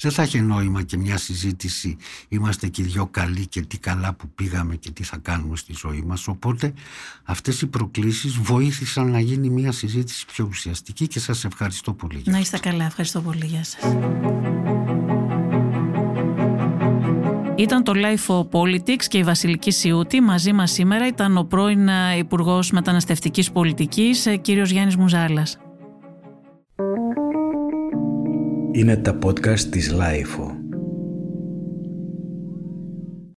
δεν θα έχει νόημα και μια συζήτηση είμαστε και δυο καλοί και τι καλά που πήγαμε και τι θα κάνουμε στη ζωή μας οπότε αυτές οι προκλήσεις βοήθησαν να γίνει μια συζήτηση πιο ουσιαστική και σας ευχαριστώ πολύ. Να είστε καλά, ευχαριστώ πολύ. Γεια σας. Ήταν το Life of Politics και η Βασιλική Σιούτη. Μαζί μας σήμερα ήταν ο πρώην ε, Υπουργός Μεταναστευτικής Πολιτικής, ε, κύριος Γιάννης Μουζάλας. Είναι τα podcast της Life